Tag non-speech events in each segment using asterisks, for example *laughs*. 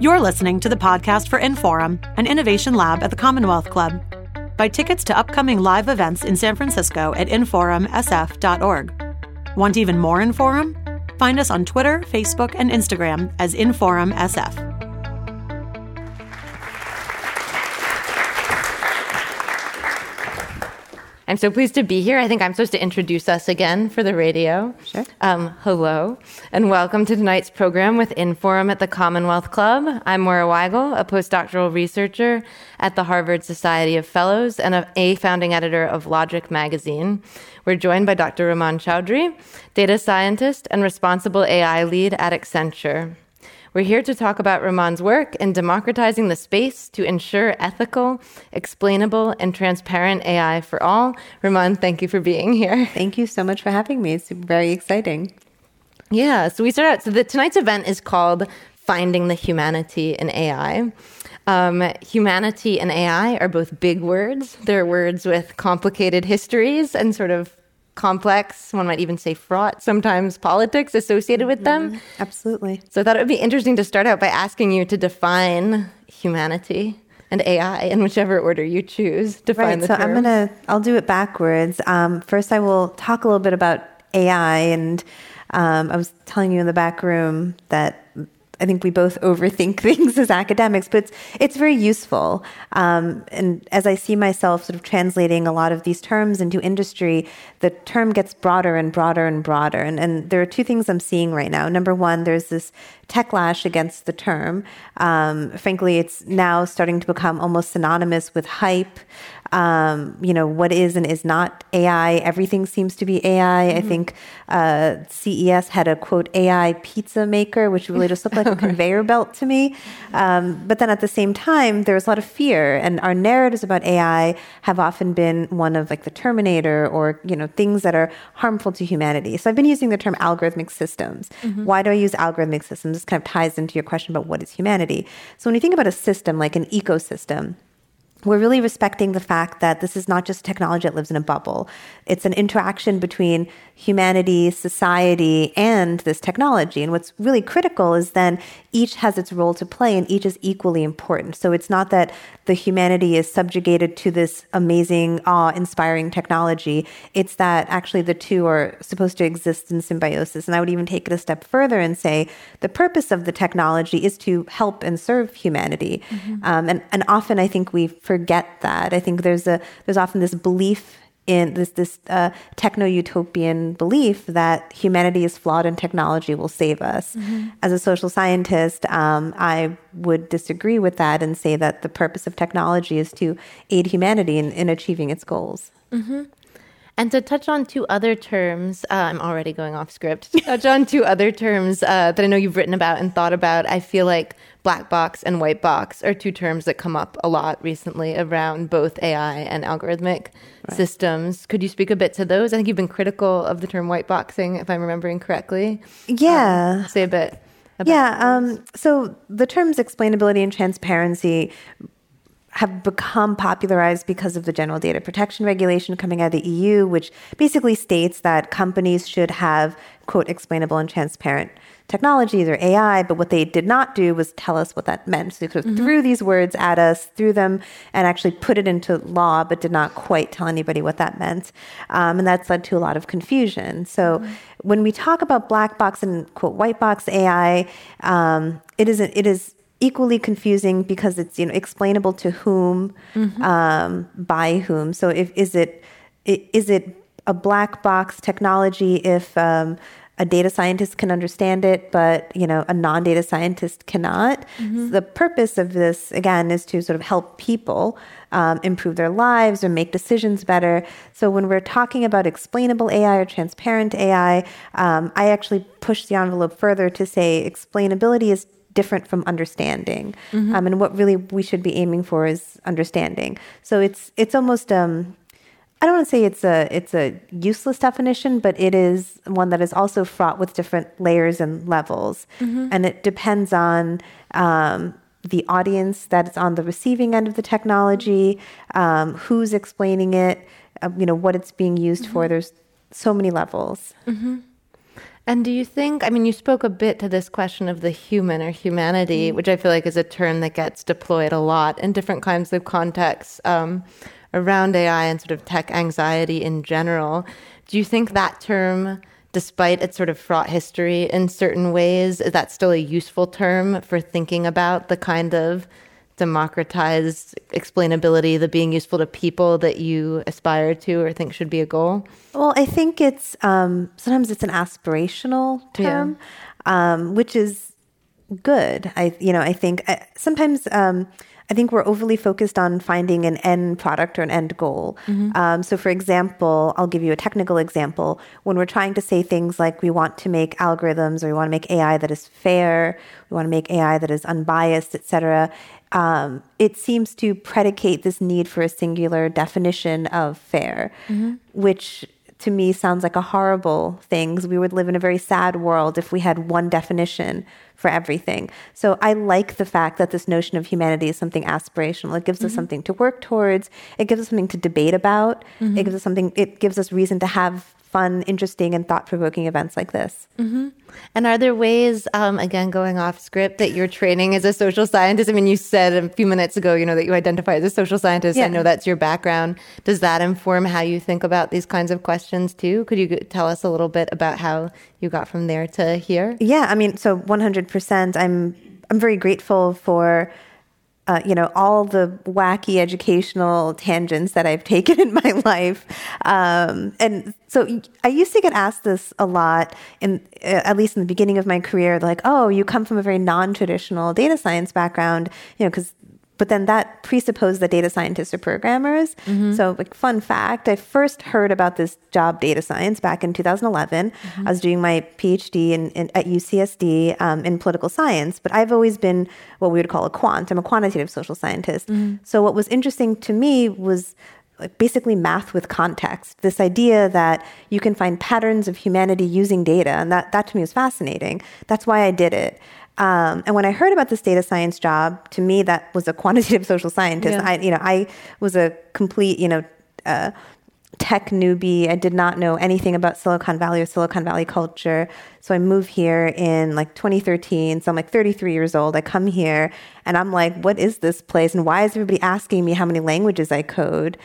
You're listening to the podcast for Inforum, an innovation lab at the Commonwealth Club. Buy tickets to upcoming live events in San Francisco at inforumsf.org. Want even more Inforum? Find us on Twitter, Facebook, and Instagram as InforumSF. I'm so pleased to be here. I think I'm supposed to introduce us again for the radio. Sure. Um, hello, and welcome to tonight's program with Inforum at the Commonwealth Club. I'm Moira Weigel, a postdoctoral researcher at the Harvard Society of Fellows and a, a founding editor of Logic magazine. We're joined by Dr. Rumman Chowdhury, data scientist and responsible AI lead at Accenture. We're here to talk about Rumman's work in democratizing the space to ensure ethical, explainable, and transparent AI for all. Raman, thank you for being here. Thank you so much for having me. It's very exciting. Yeah, so we start out. So the, tonight's event is called Finding the Humanity in AI. Um, humanity and AI are both big words. They're words with complicated histories and sort of complex, one might even say fraught, sometimes politics associated with them. Mm-hmm. Absolutely. So I thought it would be interesting to start out by asking you to define humanity and AI in whichever order you choose. Define right. the so terms. I'm gonna. I'll do it backwards. Um, first, I will talk a little bit about AI, and um, I was telling you in the back room that I think we both overthink *laughs* things as academics, but it's, it's very useful. Um, and as I see myself sort of translating a lot of these terms into industry, the term gets broader and broader and broader. And, and there are two things I'm seeing right now. Number one, there's this techlash against the term. Um, frankly, it's now starting to become almost synonymous with hype um, you know, what is and is not AI. Everything seems to be AI. Mm-hmm. I think uh, CES had a quote AI pizza maker, which really just looked like a *laughs* conveyor belt to me. Um, but then at the same time, there was a lot of fear, and our narratives about AI have often been one of like the Terminator or you know things that are harmful to humanity. So I've been using the term algorithmic systems. Mm-hmm. Why do I use algorithmic systems? This kind of ties into your question about what is humanity. So when you think about a system like an ecosystem we're really respecting the fact that this is not just technology that lives in a bubble. It's an interaction between humanity, society, and this technology. And what's really critical is then each has its role to play and each is equally important. So it's not that the humanity is subjugated to this amazing, awe inspiring technology. It's that actually the two are supposed to exist in symbiosis. And I would even take it a step further and say the purpose of the technology is to help and serve humanity. Mm-hmm. Um, and, and often I think we forget that. I think there's a there's often this belief in this this uh, techno utopian belief that humanity is flawed and technology will save us. Mm-hmm. As a social scientist, um, I would disagree with that and say that the purpose of technology is to aid humanity in, in achieving its goals. Mm-hmm. And to touch on two other terms, uh, I'm already going off script. To touch on two other terms uh, that I know you've written about and thought about, I feel like black box and white box are two terms that come up a lot recently around both AI and algorithmic right. systems. Could you speak a bit to those? I think you've been critical of the term white boxing, if I'm remembering correctly. Yeah. Um, say a bit. yeah. Um, so the terms explainability and transparency have become popularized because of the general data protection regulation coming out of the EU, which basically states that companies should have, quote, explainable and transparent technologies or AI, but what they did not do was tell us what that meant. So they sort of mm-hmm. threw these words at us, threw them, and actually put it into law, but did not quite tell anybody what that meant. Um, and that's led to a lot of confusion. So mm-hmm. when we talk about black box and quote white box AI, um, it is it is equally confusing because it's you know explainable to whom, mm-hmm. um, by whom. So if is it is it a black box technology if um, a data scientist can understand it, but you know a non-data scientist cannot. Mm-hmm. So the purpose of this again is to sort of help people um, improve their lives or make decisions better. So when we're talking about explainable AI or transparent AI, um, I actually push the envelope further to say explainability is different from understanding, mm-hmm. um, and what really we should be aiming for is understanding. So it's it's almost um, I don't want to say it's a it's a useless definition, but it is one that is also fraught with different layers and levels, mm-hmm. and it depends on um, the audience that is on the receiving end of the technology, um, who's explaining it, uh, you know what it's being used mm-hmm. for. There's so many levels. Mm-hmm. And do you think, I mean, you spoke a bit to this question of the human or humanity, mm-hmm. which I feel like is a term that gets deployed a lot in different kinds of contexts um, around AI and sort of tech anxiety in general. Do you think that term, despite its sort of fraught history in certain ways, is that still a useful term for thinking about the kind of democratized explainability, the being useful to people that you aspire to or think should be a goal? Well, I think it's um, sometimes it's an aspirational term, yeah. um, which is good. I you know I think uh, sometimes. Um, I think we're overly focused on finding an end product or an end goal. Mm-hmm. Um, so, for example, I'll give you a technical example. When we're trying to say things like we want to make algorithms or we want to make AI that is fair, we want to make AI that is unbiased, et cetera, um, it seems to predicate this need for a singular definition of fair, mm-hmm. which to me sounds like a horrible thing. We would live in a very sad world if we had one definition for everything. So I like the fact that this notion of humanity is something aspirational. It gives mm-hmm. us something to work towards. It gives us something to debate about. Mm-hmm. It gives us something. It gives us reason to have fun, interesting, and thought provoking events like this. Mm-hmm. And are there ways, um, again, going off script, that you're training as a social scientist? I mean, you said a few minutes ago, you know, that you identify as a social scientist. Yeah. I know that's your background. Does that inform how you think about these kinds of questions too? Could you tell us a little bit about how you got from there to here? Yeah, I mean, so 100%. I'm I'm very grateful for uh, you know, all the wacky educational tangents that I've *laughs* taken in my life. Um, and so I used to get asked this a lot, in uh, at least in the beginning of my career, like, "Oh, you come from a very non-traditional data science background," you know, because but then that presupposed that data scientists are programmers. Mm-hmm. So, like, fun fact I first heard about this job, data science, back in 2011. Mm-hmm. I was doing my PhD in, in at UCSD um, in political science, but I've always been what we would call a quant. I'm a quantitative social scientist. Mm-hmm. So, what was interesting to me was like basically math with context. This idea that you can find patterns of humanity using data, and that that to me was fascinating. That's why I did it. Um, and when I heard about this data science job, to me that was a quantitative *laughs* social scientist. Yeah. I, you know, I was a complete, you know, uh, tech newbie. I did not know anything about Silicon Valley or Silicon Valley culture. So I moved here in like 2013. So I'm like 33 years old. I come here and I'm like, what is this place? And why is everybody asking me how many languages I code?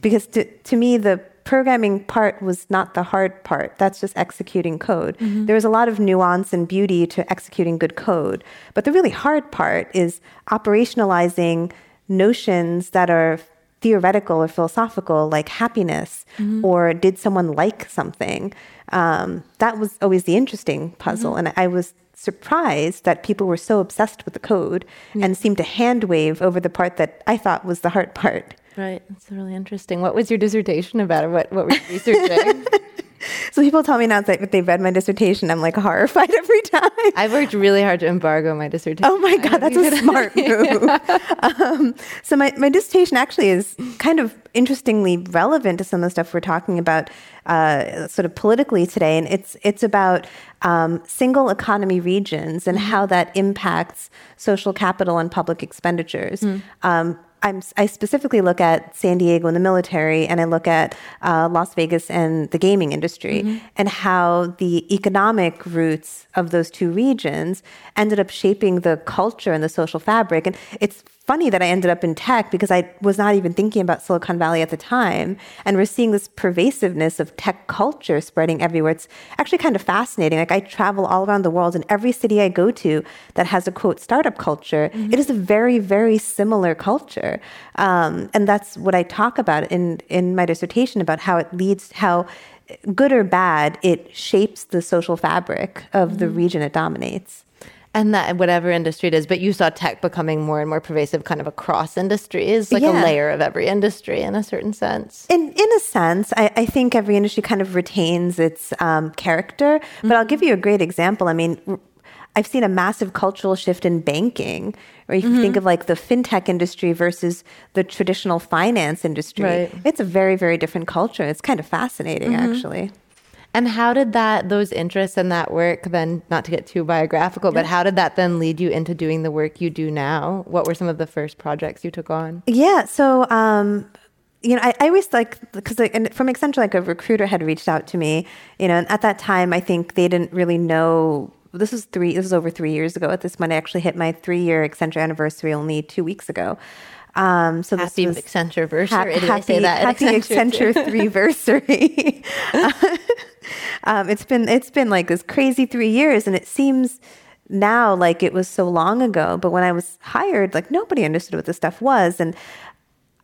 Because to, to me, the programming part was not the hard part. That's just executing code. Mm-hmm. There was a lot of nuance and beauty to executing good code. But the really hard part is operationalizing notions that are theoretical or philosophical, like happiness mm-hmm. or did someone like something. Um, that was always the interesting puzzle. Mm-hmm. And I was surprised that people were so obsessed with the code and seemed to hand wave over the part that I thought was the hard part. Right. That's really interesting. What was your dissertation about? What, what were you researching? *laughs* so people tell me now that they've read my dissertation. I'm like horrified *laughs* every time. I've worked really hard to embargo my dissertation. Oh my God, that's a *laughs* smart move. yeah. um, so my, my dissertation actually is kind of interestingly relevant to some of the stuff we're talking about uh, sort of politically today. And it's, it's about um, single economy regions and mm-hmm. how that impacts social capital and public expenditures. Mm. Um, I'm, i specifically look at San Diego and the military, and I look at uh, Las Vegas and the gaming industry, mm-hmm. and how the economic roots of those two regions ended up shaping the culture and the social fabric. And it's funny that I ended up in tech because I was not even thinking about Silicon Valley at the time. And we're seeing this pervasiveness of tech culture spreading everywhere. It's actually kind of fascinating. Like I travel all around the world, and every city I go to that has a quote startup culture, mm-hmm. it is a very, very similar culture. Um, and that's what I talk about in, in my dissertation about how it leads, how good or bad, it shapes the social fabric of mm-hmm. the region it dominates and that whatever industry it is but you saw tech becoming more and more pervasive kind of across industries like yeah. a layer of every industry in a certain sense in in a sense i, I think every industry kind of retains its um, character but mm-hmm. i'll give you a great example i mean I've seen a massive cultural shift in banking, where you mm-hmm. think of like the fintech industry versus the traditional finance industry. Right. It's a very, very different culture. It's kind of fascinating, mm-hmm. actually. And how did that, those interests and that work then, not to get too biographical, but how did that then lead you into doing the work you do now? What were some of the first projects you took on? Yeah. So, um, you know, I, I always like because like, and from Accenture, like a recruiter had reached out to me, you know, and at that time, I think they didn't really know. This was three. This was over three years ago. At this point, I actually hit my three-year Accenture anniversary only two weeks ago. Um, so happy this was Accenture ha- happy, say that? at happy Accenture *laughs* three versary. *laughs* um, it's been it's been like this crazy three years, and it seems now like it was so long ago. But when I was hired, like nobody understood what this stuff was, and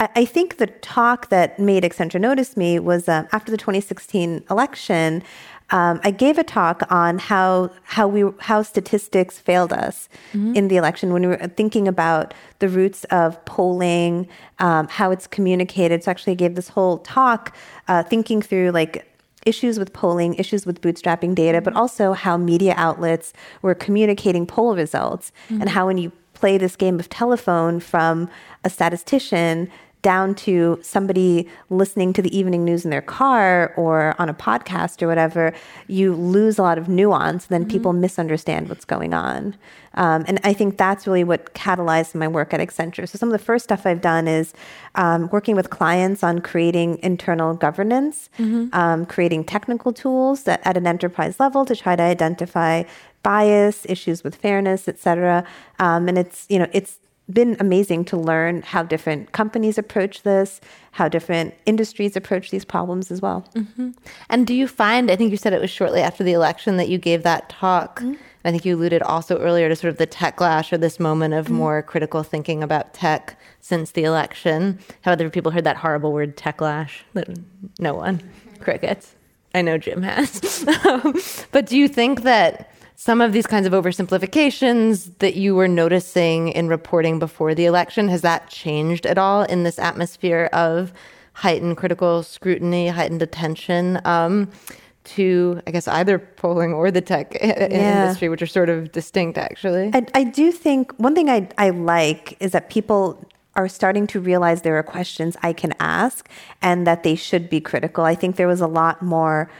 I, I think the talk that made Accenture notice me was um, after the 2016 election. Um, I gave a talk on how how we how statistics failed us in the election when we were thinking about the roots of polling, um, how it's communicated. So actually, I gave this whole talk uh, thinking through like issues with polling, issues with bootstrapping data, but also how media outlets were communicating poll results, and how when you play this game of telephone from a statistician down to somebody listening to the evening news in their car or on a podcast or whatever, you lose a lot of nuance. Then people misunderstand what's going on. Um, and I think that's really what catalyzed my work at Accenture. So, some of the first stuff I've done is um, working with clients on creating internal governance, um, creating technical tools that at an enterprise level to try to identify bias, issues with fairness, et cetera. Um, and it's, you know, it's been amazing to learn how different companies approach this, how different industries approach these problems as well. And do you find, I think you said it was shortly after the election that you gave that talk. Mm-hmm. I think you alluded also earlier to sort of the techlash or this moment Mm-hmm. of more critical thinking about tech since the election. Have other people heard that horrible word techlash? No one. Crickets. I know Jim has. *laughs* but do you think that some of these kinds of oversimplifications that you were noticing in reporting before the election, has that changed at all in this atmosphere of heightened critical scrutiny, heightened attention um, to, I guess, either polling or the tech *laughs* Yeah. industry, which are sort of distinct, actually? I, I do think one thing I, I like is that people are starting to realize there are questions I can ask and that they should be critical. I think there was a lot more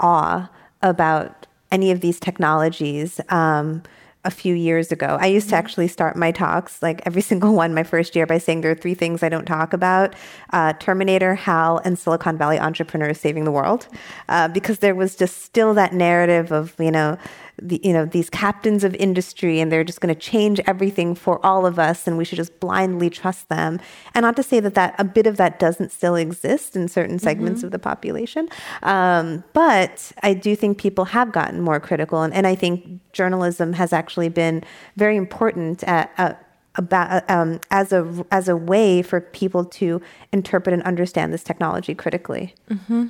awe about any of these technologies. Um, a few years ago. I used to actually start my talks, like every *laughs* single one, my first year, by saying there are three things I don't talk about uh, Terminator, HAL, and Silicon Valley entrepreneurs saving the world. Uh, because there was just still that narrative of, you know, the, you know these captains of industry and they're just going to change everything for all of us and we should just blindly trust them. And not to say that that a bit of that doesn't still exist in certain segments mm-hmm. of the population um, but i do think people have gotten more critical and, and i think journalism has actually been very important at, at about uh, um, as a as a way for people to interpret and understand this technology critically. Mm-hmm.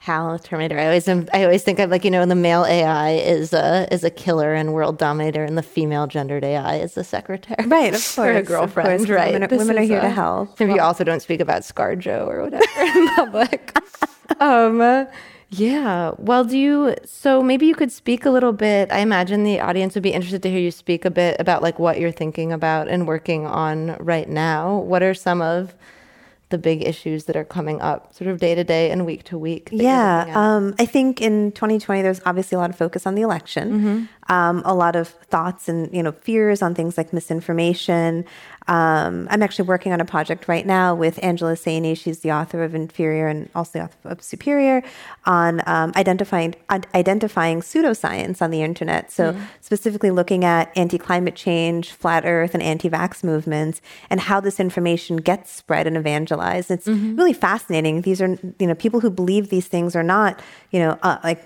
Hal Terminator. I always am, I always think of like you know the male AI is a is a killer and world dominator, and the female gendered AI is a secretary, Right, of *laughs* or a course, girlfriend, course. right? Women are- women are here to uh, help. Maybe you also don't speak about ScarJo or whatever *laughs* in public. *laughs* um, uh, yeah. Well, do you? So maybe you could speak a little bit. I imagine the audience would be interested to hear you speak a bit about like what you're thinking about and working on right now. What are some of the big issues that are coming up, sort of day to day and week to week? that you're looking Yeah, um, I think in 2020 there's obviously a lot of focus on the election, um, a lot of thoughts and you know fears on things like misinformation. Um, I'm actually working on a project right now with Angela Saini. She's the author of Inferior and also the author of Superior on um, identifying identifying pseudoscience on the internet. So specifically looking at anti-climate change, flat Earth, and anti-vax movements, and how this information gets spread and evangelized. It's really fascinating. These are you know people who believe these things are not you know uh, like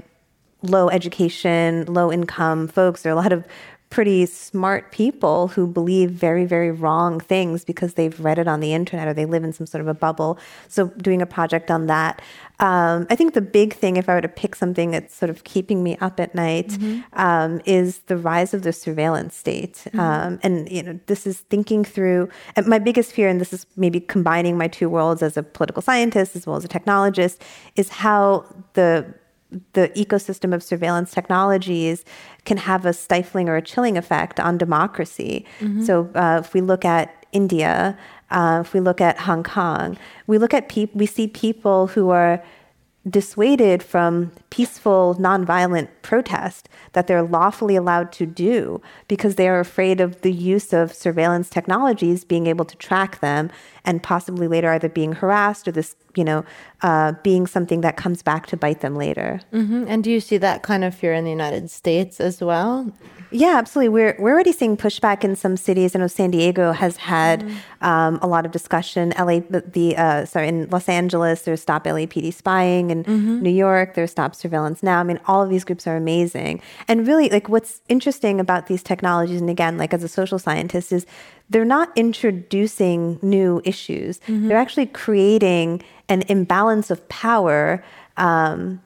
low education, low income folks. There are a lot of pretty smart people who believe very, very wrong things because they've read it on the internet or they live in some sort of a bubble. So, doing a project on that. Um, I think the big thing, if I were to pick something that's sort of keeping me up at night, um, is the rise of the surveillance state. Um, and, you know, this is thinking through and my biggest fear, and this is maybe combining my two worlds as a political scientist as well as a technologist, is how the the ecosystem of surveillance technologies can have a stifling or a chilling effect on democracy. So, uh, if we look at India, uh, if we look at Hong Kong, we look at people, we see people who are dissuaded from peaceful, nonviolent protest that they're lawfully allowed to do because they are afraid of the use of surveillance technologies being able to track them and possibly later either being harassed or this, you know, uh, being something that comes back to bite them later. Mm-hmm. And do you see that kind of fear in the United States as well? Yeah, absolutely. We're we're already seeing pushback in some cities. I know San Diego has had mm-hmm. um, a lot of discussion. LA, the, the uh, sorry, in Los Angeles, there's Stop LAPD Spying. In mm-hmm. New York, there's Stop Surveillance Now. I mean, all of these groups are amazing. And really, like, what's interesting about these technologies, and again, like as a social scientist, is they're not introducing new issues. Mm-hmm. They're actually creating an imbalance of power um,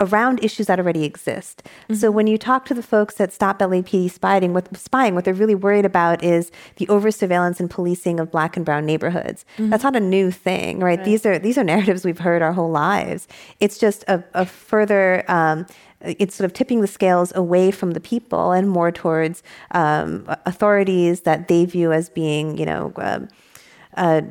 around issues that already exist. Mm-hmm. So when you talk to the folks at Stop LAPD spying, what spying, what they're really worried about is the over surveillance and policing of black and brown neighborhoods. Mm-hmm. That's not a new thing, right? right? These are these are narratives we've heard our whole lives. It's just a, a further um, it's sort of tipping the scales away from the people and more towards um, authorities that they view as being, you know, uh, uh,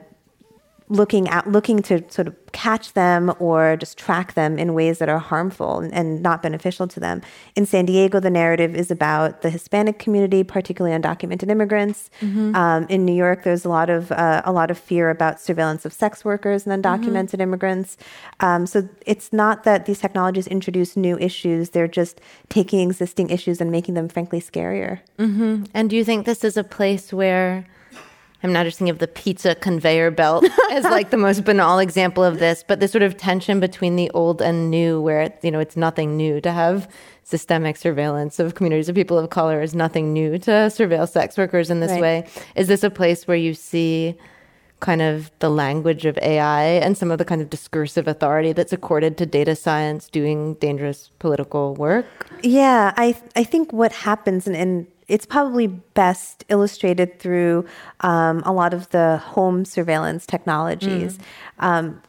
looking at looking to sort of catch them or just track them in ways that are harmful and, and, not beneficial to them. In San Diego, the narrative is about the Hispanic community, particularly undocumented immigrants. Mm-hmm. Um, in New York, there's a lot of uh, a lot of fear about surveillance of sex workers and undocumented mm-hmm. immigrants. Um, so it's not that these technologies introduce new issues; they're just taking existing issues and making them, frankly, scarier. Mm-hmm. And do you think this is a place where I'm not just thinking of the pizza conveyor belt as like the most banal example of this, but the sort of tension between the old and new, where it, you know it's nothing new to have systemic surveillance of communities of people of color is nothing new to surveil sex workers in this right. way. Is this a place where you see kind of the language of AI and some of the kind of discursive authority that's accorded to data science doing dangerous political work? Yeah, I I think what happens and, and it's probably best illustrated through um, a lot of the home surveillance technologies. Mm. Um,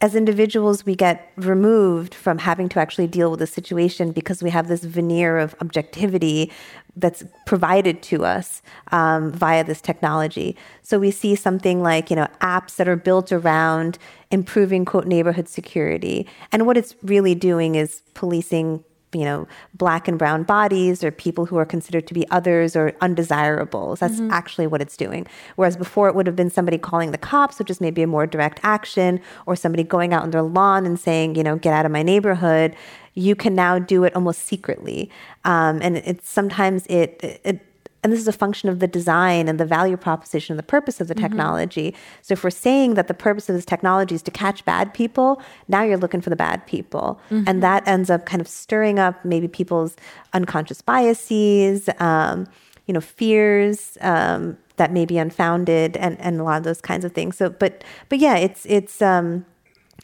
as individuals, we get removed from having to actually deal with a situation because we have this veneer of objectivity that's provided to us um, via this technology. So we see something like, you know, apps that are built around improving quote neighborhood security, and what it's really doing is policing you know, black and brown bodies or people who are considered to be others or undesirables. That's mm-hmm. actually what it's doing. Whereas before it would have been somebody calling the cops, which is maybe a more direct action, or somebody going out on their lawn and saying, you know, get out of my neighborhood. You can now do it almost secretly. Um, and it's sometimes it, it and this is a function of the design and the value proposition and the purpose of the mm-hmm. technology. So if we're saying that the purpose of this technology is to catch bad people, now you're looking for the bad people. Mm-hmm. And that ends up kind of stirring up maybe people's unconscious biases, um, you know, fears um, that may be unfounded and, and a lot of those kinds of things. So, but, but yeah, it's, it's, um,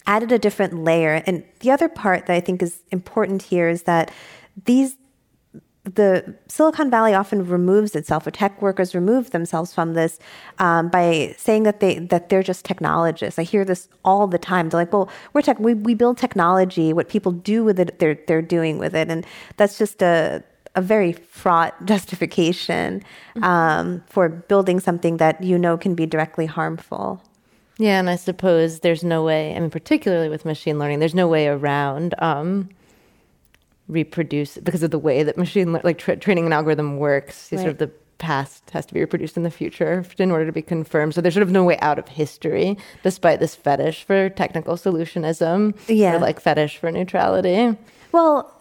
added a different layer. And the other part that I think is important here is that these the Silicon Valley often removes itself, or tech workers remove themselves from this um, by saying that they that they're just technologists. I hear this all the time. They're like, "Well, we're tech. We, we build technology. What people do with it, they're they're doing with it," and that's just a a very fraught *laughs* justification mm-hmm. um, for building something that you know can be directly harmful. Yeah, and I suppose there's no way. I mean, particularly with machine learning, there's no way around. Um, reproduce because of the way that machine like tra- training an algorithm works. Right. Sort of the past has to be reproduced in the future in order to be confirmed. So there's sort of no way out of history, despite this fetish for technical solutionism. Yeah, or like fetish for neutrality. Well.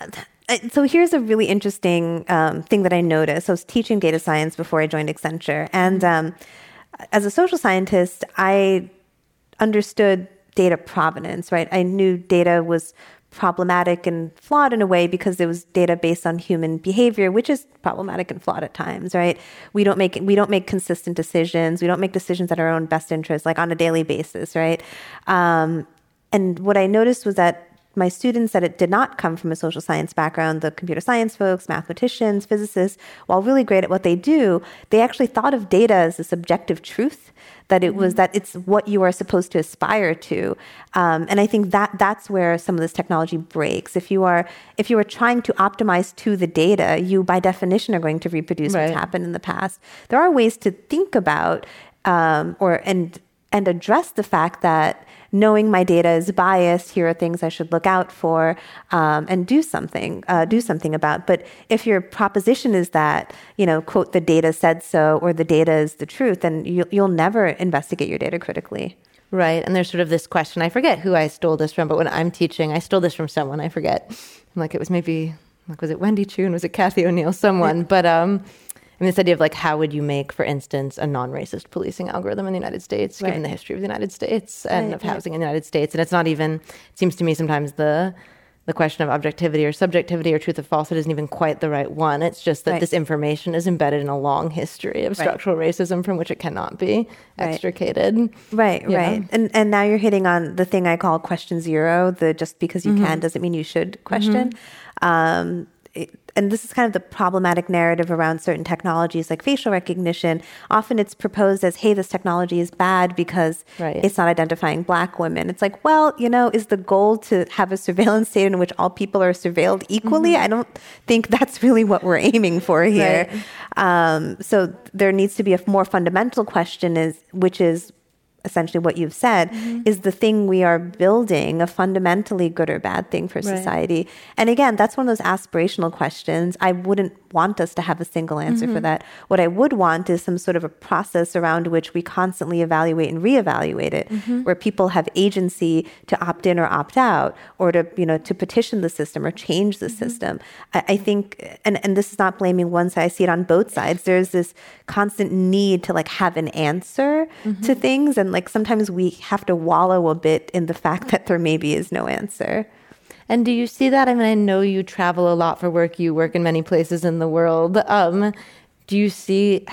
So here's a really interesting um, thing that I noticed. I was teaching data science before I joined Accenture, and um, as a social scientist, I understood data provenance. Right, I knew data was problematic and flawed in a way because it was data based on human behavior which is problematic and flawed at times right? We don't make we don't make consistent decisions. We don't make decisions at our own best interest like on a daily basis right? Um, and what i noticed was that my students that it did not come from a social science background, the computer science folks, mathematicians, physicists, while really great at what they do, they actually thought of data as a subjective truth that it was mm-hmm. that it's what you are supposed to aspire to um, and i think that that's where some of this technology breaks if you are if you are trying to optimize to the data you by definition are going to reproduce right. what's happened in the past there are ways to think about um, or and and address the fact that knowing my data is biased, here are things I should look out for, um, and do something, uh, do something about. But if your proposition is that, you know, quote, the data said so, or the data is the truth, then you, you'll never investigate your data critically. Right. And there's sort of this question. I forget who I stole this from, but when I'm teaching, I stole this from someone. I forget. Like it was maybe like was it Wendy Chun? Was it Cathy O'Neil? Someone. But um I mean, this idea of like, how would you make, for instance, a non-racist policing algorithm in the United States, right. given the history of the United States and right, of housing right. in the United States? And it's not even. It seems to me sometimes the the question of objectivity or subjectivity or truth or falsehood isn't even quite the right one. It's just that this information is embedded in a long history of structural racism from which it cannot be extricated. Right, right. And and now you're hitting on the thing I call question zero. The just because you mm-hmm. can doesn't mean you should question. Mm-hmm. Um, and this is kind of the problematic narrative around certain technologies like facial recognition. Often it's proposed as, hey, this technology is bad because right. it's not identifying black women. It's like, well, you know, is the goal to have a surveillance state in which all people are surveilled equally? Mm-hmm. I don't think that's *laughs* really what we're aiming for here. Right. Um, so there needs to be a more fundamental question is, which is essentially what you've said, mm-hmm. is the thing we are building a fundamentally good or bad thing for right. society? And again, that's one of those aspirational questions. I wouldn't want us to have a single answer mm-hmm. for that. What I would want is some sort of a process around which we constantly evaluate and reevaluate it, mm-hmm. where people have agency to opt in or opt out, or to you know to petition the system or change the mm-hmm. system. I, I, think, and and this is not blaming one side. I see it on both sides. There's this constant need to like have an answer to mm-hmm. things, and like sometimes we have to wallow a bit in the fact *laughs* that there maybe is no answer. And do you see that? I mean, I know you travel a lot for work. You work in many places in the world. Um, do you see?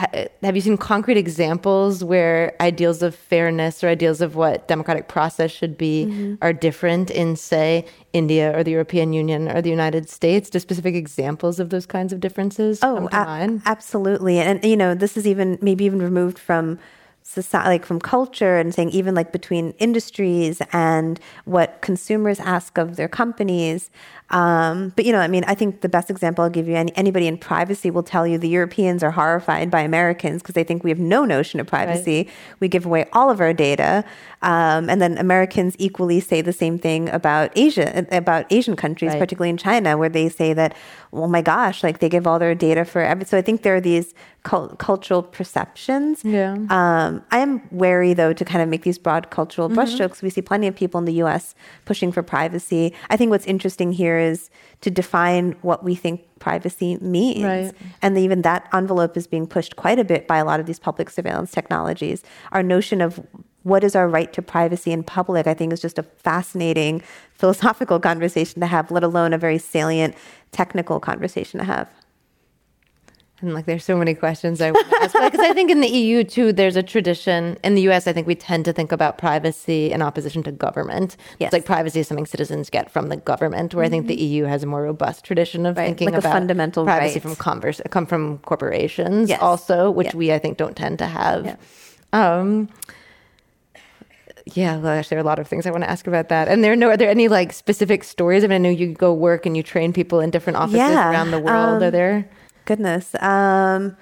Have you seen concrete examples where ideals of fairness or ideals of what democratic process should be mm-hmm. are different in, say, India or the European Union or the United States? Do specific examples of those kinds of differences oh, a- absolutely. And you know, this is even maybe even removed from society, like from culture and saying even like between industries and what consumers ask of their companies. Um, but you know, I mean, I think the best example I'll give you, any, anybody in privacy will tell you the Europeans are horrified by Americans because they think we have no notion of privacy. Right. We give away all of our data, um, and then Americans equally say the same thing about Asia, about Asian countries, right. particularly in China, where they say that, oh my gosh, like they give all their data for every. So I think there are these cult- cultural perceptions. Yeah. Um, I am wary though to kind of make these broad cultural mm-hmm. brushstrokes. We see plenty of people in the U.S. pushing for privacy. I think what's interesting here is to define what we think privacy means. Right. And even that envelope is being pushed quite a bit by a lot of these public surveillance technologies. Our notion of what is our right to privacy in public, I think, is just a fascinating *laughs* philosophical conversation to have, let alone a very salient technical conversation to have. And like, there's so many questions I want to ask because I think in the EU too, there's a tradition. In the US, I think we tend to think about privacy in opposition to government. Yes. It's like privacy is something citizens get from the government, where mm-hmm. I think the mm-hmm. EU has a more robust tradition of right. thinking like about fundamental privacy right. from converse, come from corporations yes. also, which yeah. we I think don't tend to have. Yeah. Um, yeah, well, there are a lot of things I want to ask about that. And there, are no, are there any like specific stories? I mean, I know you go work and you train people in different offices yeah. around the world. Um, are there? Goodness. Um,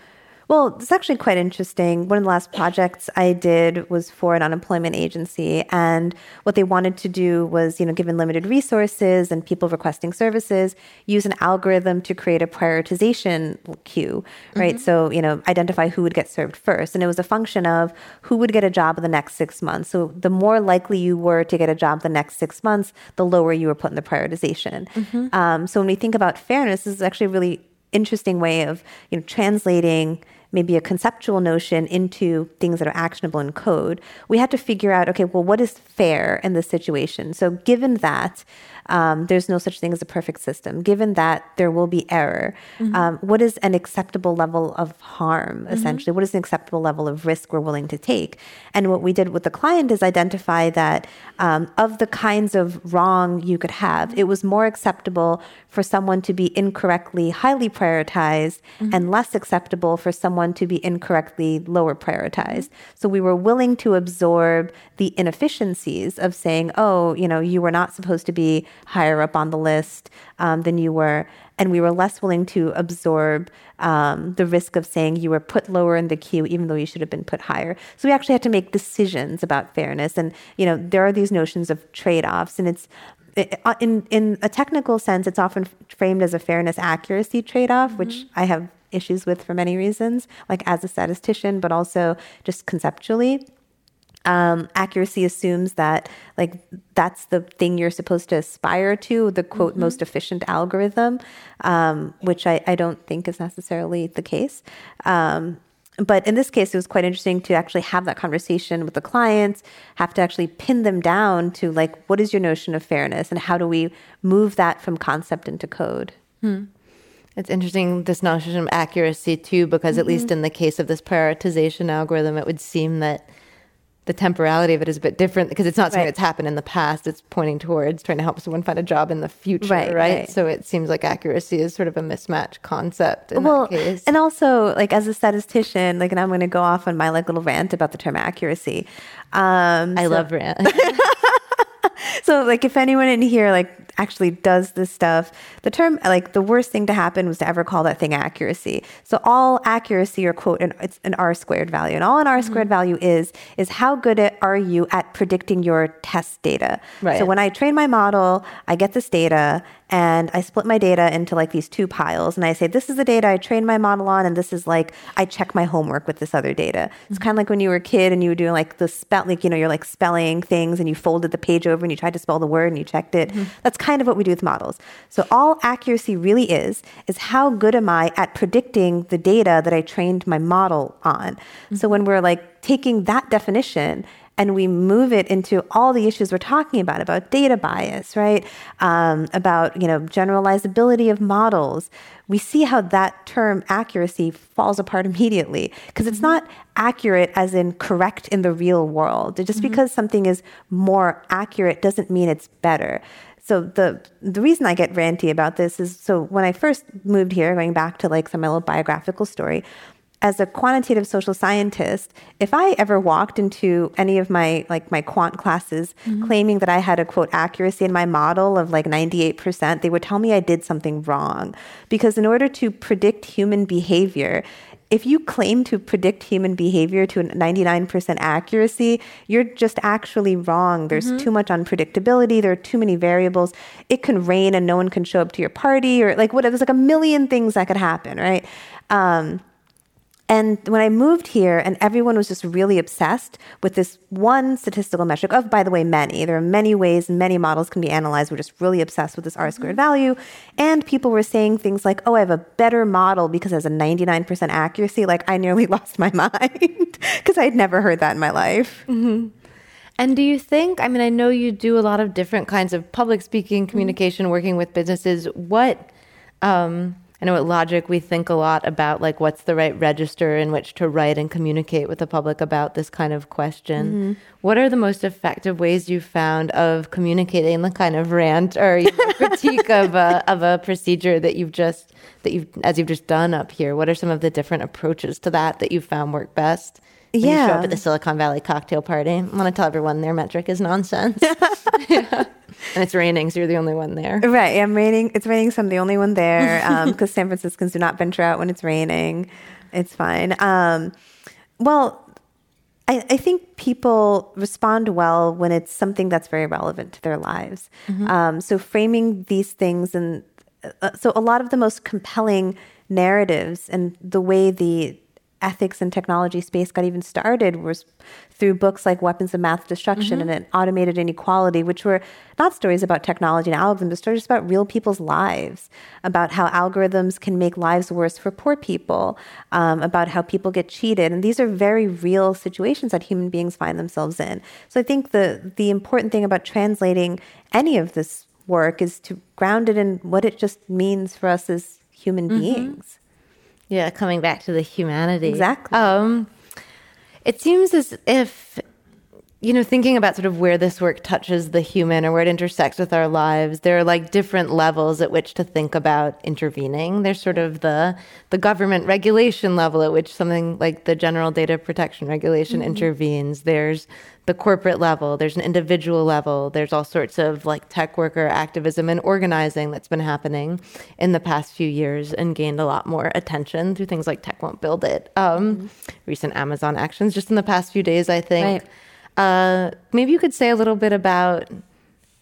well, it's actually quite interesting. One of the last projects I did was for an unemployment agency, and what they wanted to do was, you know, given limited resources and people requesting services, use an algorithm to create a prioritization queue, right? Mm-hmm. So, you know, identify who would get served first, and it was a function of who would get a job in the next six months. So, the more likely you were to get a job the next six months, the lower you were put in the prioritization. Mm-hmm. Um, so, when we think about fairness, this is actually a really interesting way of you know translating maybe a conceptual notion into things that are actionable in code we had to figure out okay well what is fair in this situation? So given that um, there's no such thing as a perfect system. Given that there will be error, mm-hmm. um, what is an acceptable level of harm, mm-hmm. essentially? What is an acceptable level of risk we're willing to take? And what we did with the client is identify that um, of the kinds of wrong you could have, it was more acceptable for someone to be incorrectly highly prioritized mm-hmm. and less acceptable for someone to be incorrectly lower prioritized. So we were willing to absorb the inefficiencies of saying, oh, you know, you were not supposed to be higher up on the list um, than you were. And we were less willing to absorb um, the risk of saying you were put lower in the queue, even though you should have been put higher. So we actually had to make decisions about fairness. And, you know, there are these notions of trade offs. And it's uh, in in a technical sense, it's often framed as a fairness accuracy trade off, mm-hmm. which I have issues with for many reasons, like as a statistician, but also just conceptually. Um, accuracy assumes that like that's the thing you're supposed to aspire to, the quote mm-hmm. most efficient algorithm, um, which I, I don't think is necessarily the case. Um, but in this case, it was quite interesting to actually have that conversation with the clients, have to actually pin them down to like, what is your notion of fairness and how do we move that from concept into code? Hmm. It's interesting, this notion of accuracy too, because mm-hmm. at least in the case of this prioritization algorithm, it would seem that the temporality of it is a bit different because it's not something right. that's happened in the past. It's pointing towards trying to help someone find a job in the future, right? right? right. So it seems like accuracy is sort of a mismatch concept well, And also, like as a statistician, like, and I'm going to go off on my like little rant about the term accuracy. Um, I so, love rant. *laughs* *laughs* *laughs* so like if anyone in here like actually does this stuff the term like the worst thing to happen was to ever call that thing accuracy so all accuracy or quote an, it's an r squared value and all an r mm-hmm. squared value is is how good are you at predicting your test data right. so when i train my model i get this data and I split my data into like these two piles. And I say, this is the data I trained my model on, and this is like I check my homework with this other data. It's mm-hmm. kind of like when you were a kid and you were doing like the spell, like you know, you're like spelling things, and you folded the page over and you tried to spell the word and you checked it. Mm-hmm. That's kind of what we do with models. So all accuracy really is is how good am I at predicting the data that I trained my model on. Mm-hmm. So when we're like taking that definition and we move it into all the issues we're talking about about data bias right um, about you know generalizability of models we see how that term accuracy falls apart *laughs* immediately because it's mm-hmm. not accurate as in correct in the real world just mm-hmm. because something is more accurate doesn't mean it's better so the the reason I get ranty about this is so when I first moved here, going back to like some little biographical story, as a quantitative social scientist, if I ever walked into any of my like my quant classes mm-hmm. claiming that I had a quote accuracy in my model of like 98%, they would tell me I did something wrong. Because in order to predict human behavior, if you claim to predict human behavior to a 99% accuracy, you're just actually wrong. There's mm-hmm. too much unpredictability. There are too many variables. It can rain and no one can show up to your party, or like what? There's like a million things that could happen, right? Um, and when I moved here, and everyone was just really obsessed with this one statistical metric of, by the way, many. There are many ways many models can be analyzed. We're just really obsessed with this R squared mm-hmm. value. And people were saying things like, oh, I have a better model because it has a 99% accuracy. Like, I nearly *laughs* lost my mind *laughs* because I'd never heard that in my life. Mm-hmm. And do you think, I mean, I know you do a lot of different kinds of public speaking, mm-hmm. communication, mm-hmm. working with businesses. What, um, I know at Logic we think a lot about like what's the right register in which to write and communicate with the public about this kind of question. Mm-hmm. What are the most effective ways you've found of communicating the kind of rant or you know, critique *laughs* of a of a procedure that you've just that you've as you've just done up here? What are some of the different approaches to that that you've found work best? When yeah. you show up at the Silicon Valley cocktail party. I want to tell everyone their metric is nonsense. *laughs* *laughs* yeah. And it's raining, so you're the only one there. Right. Yeah, I'm raining. It's raining, so I'm the only one there because *laughs* um, San Franciscans do not venture out when it's raining. It's fine. Um, well, I, I, think people respond well when it's something that's very relevant to their lives. Mm-hmm. Um, so framing these things and uh, so a lot of the most compelling narratives and the way the ethics and technology space got even started was through books like Weapons of Math Destruction mm-hmm. and Automated Inequality, which were not stories about technology and algorithms, but stories about real people's lives, about how algorithms can make lives worse for poor people, um, about how people get cheated. And these are very real situations that human beings find themselves in. So I think the, the important thing about translating any of this work is to ground it in what it just means for us as human mm-hmm. beings. Yeah, coming back to the humanity. Exactly. Um, it seems as if you know, thinking about sort of where this work touches the human or where it intersects with our lives, there are like different levels at which to think about intervening. There's sort of the the government regulation level at which something like the General Data Protection Regulation mm-hmm. intervenes. There's the corporate level, there's an individual level, there's all sorts of like tech worker activism and organizing that's been happening in the past few years and gained a lot more attention through things like Tech Won't Build It. Um, mm-hmm. Recent Amazon actions just in the past few days, I think. Right uh, maybe you could say a little bit about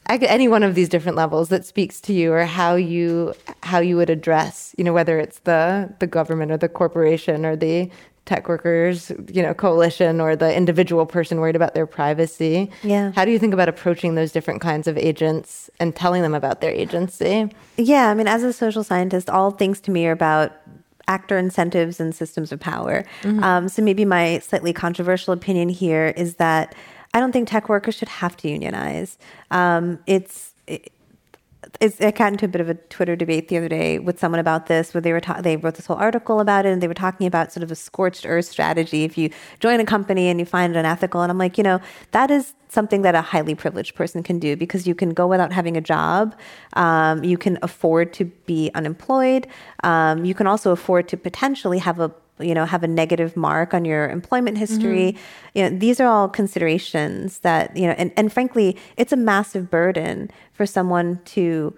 any one of these different levels that speaks to you, or how you how you would address, you know, whether it's the the government or the corporation or the tech workers, you know, coalition or the individual person worried about their privacy. Yeah. How do you think about approaching those different kinds of agents and telling them about their agency? Yeah, I mean, as a social scientist, all things to me are about actor incentives and systems of power. Mm-hmm. Um, so maybe my slightly controversial opinion here is that I don't think tech workers should have to unionize. Um, it's it, it's, I got into a bit of a Twitter debate the other day with someone about this, where they were ta- they wrote this whole article about it, and they were talking about sort of a scorched earth strategy. If you join a company and you find it unethical, and I'm like, you know, that is something that a highly privileged person can do because you can go without having a job, um, you can afford to be unemployed, um, you can also afford to potentially have a you know have a negative mark on your employment history mm-hmm. you know these are all considerations that you know and, and frankly it's a massive burden for someone to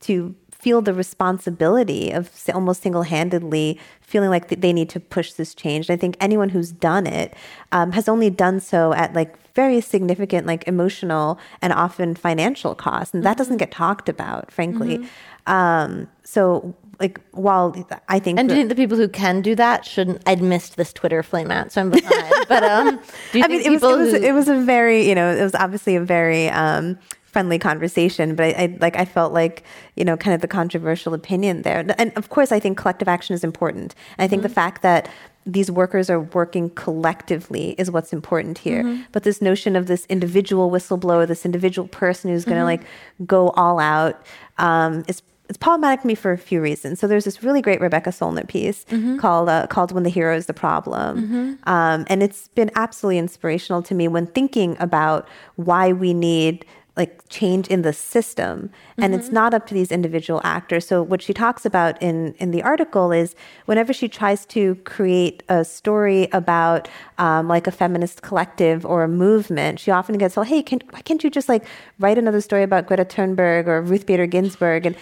to feel the responsibility of almost single-handedly feeling like they need to push this change and i think anyone who's done it um, has only done so at like very significant like emotional and often financial costs and that mm-hmm. doesn't get talked about frankly mm-hmm. um, so like while I think and do you think the people who can do that shouldn't? I'd missed this Twitter flame out, so I'm behind. *laughs* but um, do you I mean, it was, it was, it was a very you know it was obviously a very um friendly conversation, but I, I, like I felt like you know kind of the controversial opinion there. And of course, I think collective action is important. And I think mm-hmm. the fact that these workers are working collectively is what's important here. Mm-hmm. But this notion of this individual whistleblower, this individual person who's going to mm-hmm. like go all out, um, is it's problematic to me for a few reasons. So there's this really great Rebecca Solnit piece mm-hmm. called uh, called "When the Hero is the Problem," mm-hmm. um, and it's been absolutely inspirational to me when thinking about why we need like change in the system. And mm-hmm. it's not up to these individual actors. So what she talks about in in the article is whenever she tries to create a story about um, like a feminist collective or a movement she often gets well hey can, why can't you just like write another story about greta thunberg or ruth bader ginsburg? And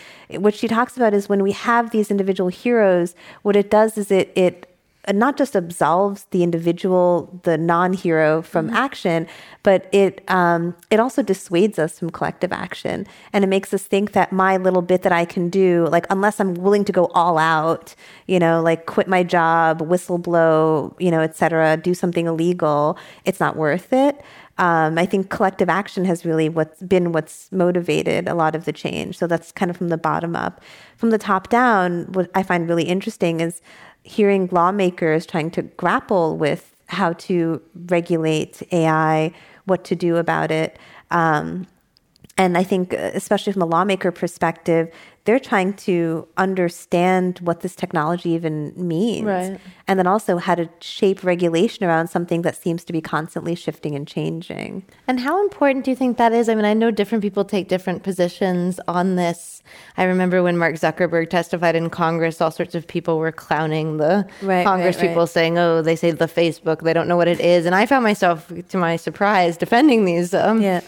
what she talks about is when we have these individual heroes what it does is it it not just absolves the individual, the non-hero from mm-hmm. action, but it um, it also dissuades us from collective action, and it makes us think that my little bit that I can do, like unless I'm willing to go all out, you know, like quit my job, whistleblow, you know, et cetera, do something illegal, it's not worth it. Um, I think collective action has really what's been what's motivated a lot of the change. So that's kind of from the bottom up. From the top down, what I find really interesting is hearing lawmakers trying to grapple with how to regulate AI, what to do about it. Um, and I think, especially from a lawmaker perspective, they're trying to understand what this technology even means. Right. And then also how to shape regulation around something that seems to be constantly shifting and changing. And how important do you think that is? I mean, I know different people take different positions on this. I remember when Mark Zuckerberg testified in Congress, all sorts of people were clowning the right, Congress right, people, saying, oh, they say the Facebook, they don't know what it is. And I found myself, to my surprise, defending these. Um, yeah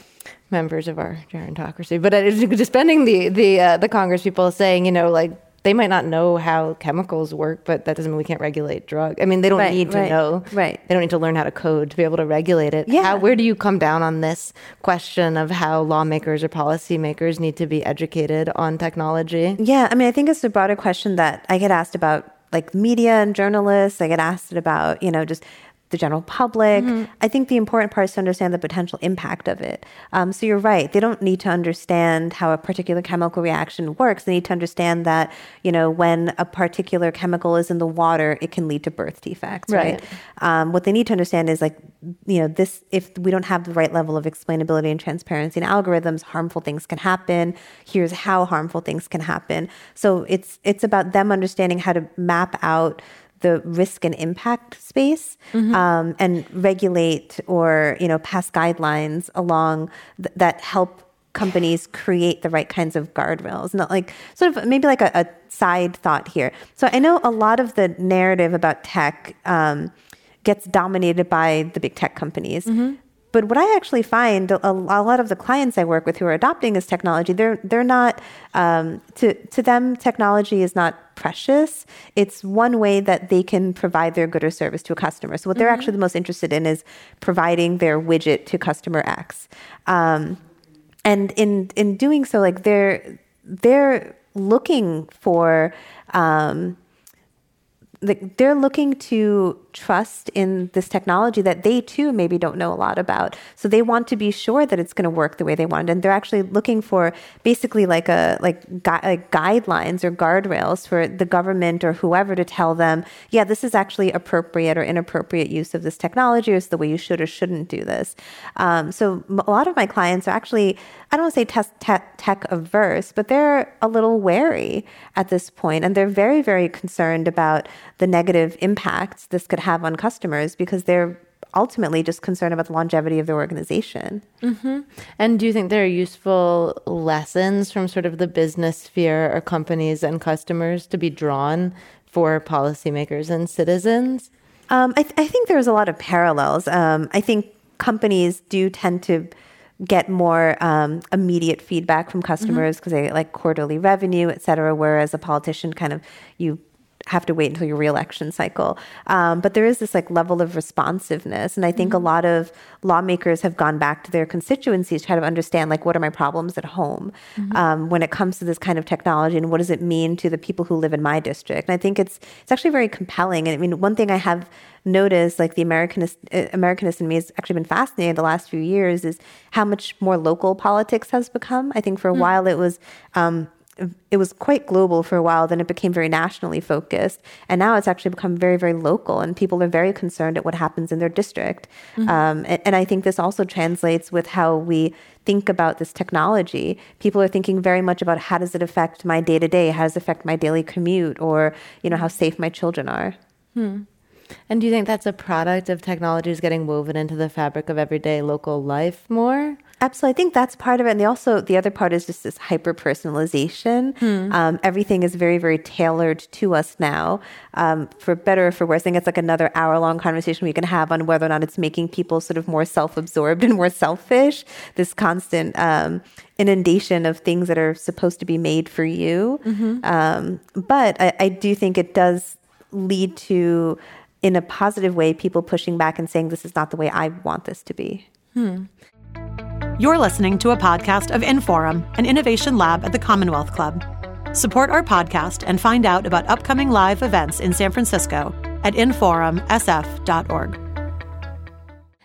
members of our gerontocracy, but defending the the uh, the Congress people saying, you know, like they might not know how chemicals work, but that doesn't mean we can't regulate drug. I mean, they don't right, need to right, know. Right. They don't need to learn how to code to be able to regulate it. Yeah. How, where do you come down on this question of how lawmakers or policymakers need to be educated on technology? Yeah. I mean, I think it's a broader question that I get asked about like media and journalists. I get asked about, you know, just the general public. Mm-hmm. I think the important part is to understand the potential impact of it. Um, so you're right; they don't need to understand how a particular chemical reaction works. They need to understand that you know when a particular chemical is in the water, it can lead to birth defects. Right. right? Um, what they need to understand is like you know this: if we don't have the right level of explainability and transparency in algorithms, harmful things can happen. Here's how harmful things can happen. So it's it's about them understanding how to map out the risk and impact space Mm-hmm. um, and regulate or you know pass guidelines along th- that help companies create the right kinds of guardrails. Not like sort of maybe like a, a side thought here. So i know a lot of the narrative about tech um, gets dominated by the big tech companies but what I actually find a, a lot of the clients I work with who are adopting this technology, they're they're not um, to to them technology is not precious. It's one way that they can provide their good or service to a customer. So what they're actually the most interested in is providing their widget to customer X. Um, and in in doing so, like they're they're looking for. Um, like they're looking to trust in this technology that they too maybe don't know a lot about. So they want to be sure that it's going to work the way they want, and they're actually looking for basically like a like, gui- like guidelines or guardrails for the government or whoever to tell them, yeah, this is actually appropriate or inappropriate use of this technology, or it's the way you should or shouldn't do this. Um, so a lot of my clients are actually I don't want to say tech, tech averse, but they're a little wary at this point, and they're very very concerned about the negative impacts this could have on customers because they're ultimately just concerned about the longevity of their organization. And do you think there are useful lessons from sort of the business sphere or companies and customers to be drawn for policymakers and citizens? Um, I, th- I think there's a lot of parallels. Um, I think companies do tend to get more um, immediate feedback from customers because they like quarterly revenue, et cetera, whereas a politician kind of you have to wait until your reelection cycle. Um, but there is this like level of responsiveness, and I think a lot of lawmakers have gone back to their constituencies to try to understand like what are my problems at home um, when it comes to this kind of technology, and what does it mean to the people who live in my district. And I think it's it's actually very compelling. And I mean, one thing I have noticed, like the Americanist uh, Americanist in me, has actually been fascinated the last few years, is how much more local politics has become. I think for a while it was. Um, it was quite global for a while, then it became very nationally focused. And now it's actually become very, very local, and people are very concerned at what happens in their district. Mm-hmm. Um, and, and I think this also translates with how we think about this technology. People are thinking very much about how does it affect my day to day? How does it affect my daily commute? Or, you know, how mm-hmm. safe my children are. Hmm. And do you think that's a product of technologies getting woven into the fabric of everyday local life more? Absolutely. I think that's part of it. And the also, the other part is just this hyper personalization. Um, everything is very, very tailored to us now, um, for better or for worse. I think it's like another hour long conversation we can have on whether or not it's making people sort of more self absorbed and more selfish. This constant um, inundation of things that are supposed to be made for you. Um, but I, I do think it does lead to, in a positive way, people pushing back and saying, this is not the way I want this to be. Hmm. You're listening to a podcast of Inforum, an innovation lab at the Commonwealth Club. Support our podcast and find out about upcoming live events in San Francisco at inforumsf.org.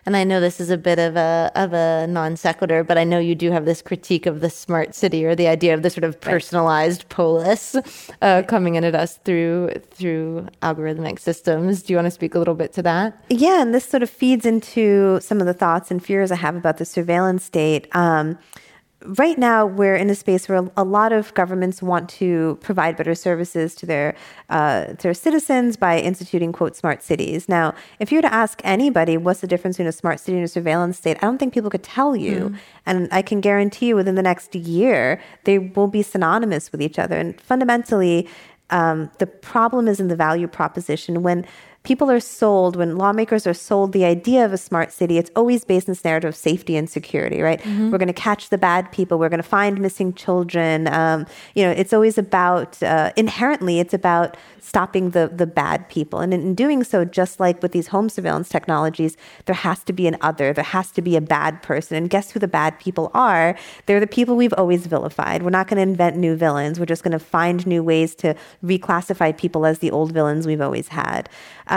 And I know this is a bit of a of a non sequitur, but I know you do have this critique of the smart city or the idea of the sort of personalized polis uh, coming in at us through through algorithmic systems. Do you want to speak a little bit to that? Yeah, and this sort of feeds into some of the thoughts and fears I have about the surveillance state. Um, right now, we're in a space where a lot of governments want to provide better services to their uh, their citizens by instituting quote smart cities. Now, if you were to ask anybody what's the difference between a smart city and a surveillance state, I don't think people could tell you. And I can guarantee you, within the next year, they will be synonymous with each other. And fundamentally, um, the problem is in the value proposition when people are sold when lawmakers are sold the idea of a smart city it's always based in this narrative of safety and security right? We're going to catch the bad people we're going to find missing children um, you know it's always about uh, inherently it's about stopping the the bad people. And in, in doing so just like with these home surveillance technologies there has to be an other there has to be a bad person. And guess who the bad people are? They're the people we've always vilified. We're not going to invent new villains we're just going to find new ways to reclassify people as the old villains we've always had. um,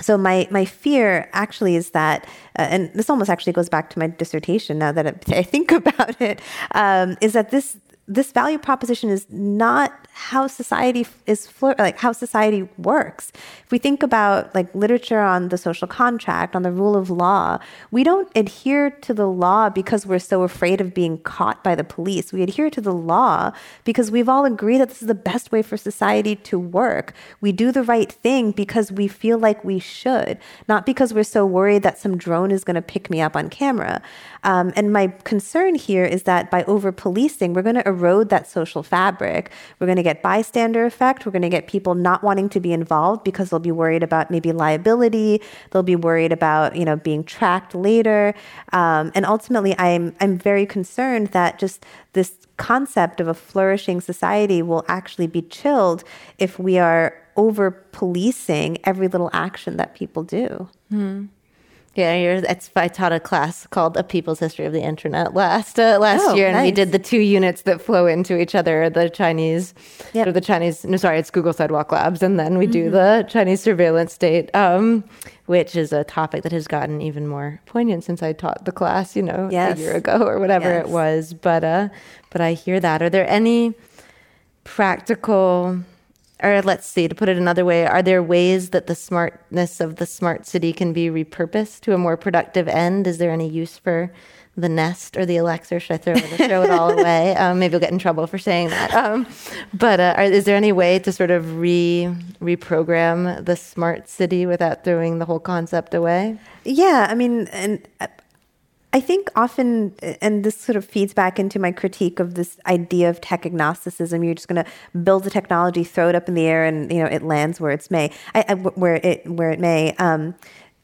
so my my fear actually is that, uh, and this almost actually goes back to my dissertation. Now that I think *laughs* about it, um, is that this this value proposition is not how society is like how society works. If we think about like literature on the social contract, on the rule of law, we don't adhere to the law because we're so afraid of being caught by the police. We adhere to the law because we've all agreed that this is the best way for society to work. We do the right thing because we feel like we should, not because we're so worried that some drone is going to pick me up on camera. Um, and my concern here is that by over policing, we're going to erode that social fabric. We're going to get bystander effect. We're going to get people not wanting to be involved because they'll be worried about maybe liability. They'll be worried about you know being tracked later. Um, and ultimately, I'm I'm very concerned that just this concept of a flourishing society will actually be chilled if we are over policing every little action that people do. Hmm. Yeah, it's, I taught a class called "A People's History of the Internet" last uh, last oh, year, and nice. we did the two units that flow into each other: the Chinese, yep. or the Chinese. No, sorry, it's Google Sidewalk Labs, and then we mm-hmm. do the Chinese surveillance state, um, which is a topic that has gotten even more poignant since I taught the class, you know, yes. a year ago or whatever yes. it was. But uh, but I hear that. Are there any practical or let's see, to put it another way, are there ways that the smartness of the smart city can be repurposed to a more productive end? Is there any use for the Nest or the Alexa? Should I throw it, throw it all *laughs* away? Um, maybe I'll get in trouble for saying that. Um, but uh, are, is there any way to sort of re reprogram the smart city without throwing the whole concept away? Yeah, I mean, and I think often, and this sort of feeds back into my critique of this idea of tech agnosticism. You're just going to build the technology, throw it up in the air, and you know it lands where it's may, I, I, where it where it may. Um,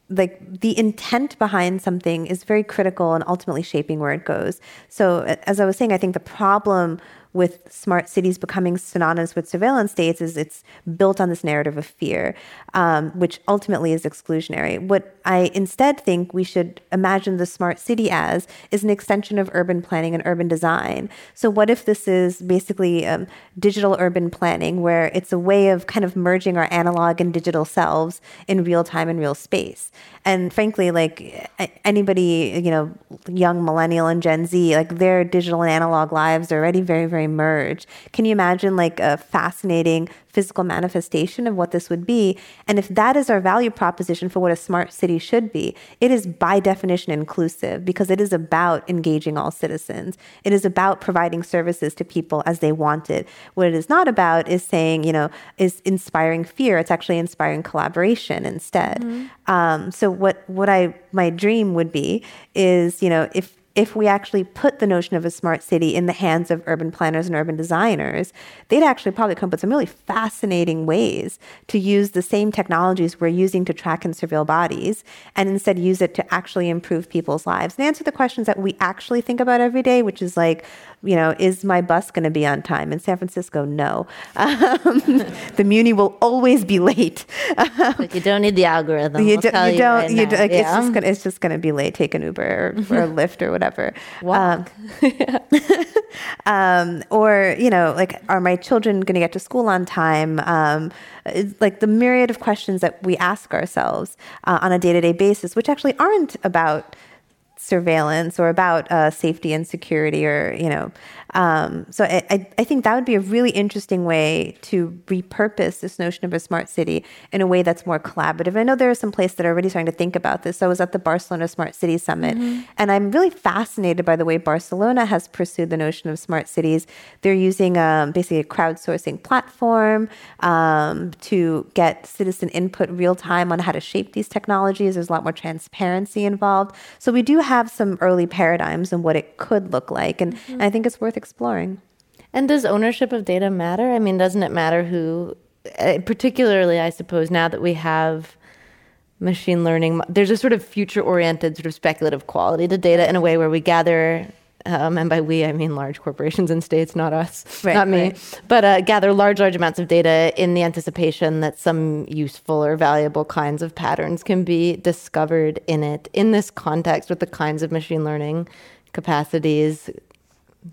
like the intent behind something is very critical and ultimately shaping where it goes. So, as I was saying, I think the problem with smart cities becoming synonymous with surveillance states is it's built on this narrative of fear, um, which ultimately is exclusionary. What I instead think we should imagine the smart city as is an extension of urban planning and urban design. So, what if this is basically um, digital urban planning, where it's a way of kind of merging our analog and digital selves in real time and real space? And frankly, like anybody, you know, young millennial and Gen Z, like their digital and analog lives are already very, very merged. Can you imagine like a fascinating physical manifestation of what this would be. And if that is our value proposition for what a smart city should be, it is by definition inclusive because it is about engaging all citizens. It is about providing services to people as they want it. What it is not about is saying, you know, is inspiring fear. It's actually inspiring collaboration instead. Mm-hmm. Um, so what what I my dream would be is, you know, if if we actually put the notion of a smart city in the hands of urban planners and urban designers, they'd actually probably come up with some really fascinating ways to use the same technologies we're using to track and surveil bodies and instead use it to actually improve people's lives and answer the questions that we actually think about every day, which is like, you know, is my bus going to be on time? In San Francisco, no. Um, *laughs* the Muni will always be late. like you don't need the algorithm. You, do, you. Right you do, like, yeah. It's just gonna. It's just gonna be late. Take an Uber or, or a Lyft or whatever. Walk. Um, *laughs* um, or you know, like, are my children going to get to school on time? Um, like the myriad of questions that we ask ourselves uh, on a day to day basis, which actually aren't about surveillance or about uh, safety and security or you know um, so I, I think that would be a really interesting way to repurpose this notion of a smart city in a way that's more collaborative. I know there are some places that are already starting to think about this. I was at the Barcelona Smart City Summit, mm-hmm. and I'm really fascinated by the way Barcelona has pursued the notion of smart cities. They're using um, basically a crowdsourcing platform um, to get citizen input real time on how to shape these technologies. There's a lot more transparency involved. So we do have some early paradigms and what it could look like, and, mm-hmm. and I think it's worth exploring. And does ownership of data matter? I mean, doesn't it matter who, uh, particularly, I suppose, now that we have machine learning, there's a sort of future oriented, sort of speculative quality to data in a way where we gather. Um, and by we, I mean large corporations and states, not us, right, not me, right. but uh, gather large, large amounts of data in the anticipation that some useful or valuable kinds of patterns can be discovered in it. In this context, with the kinds of machine learning capacities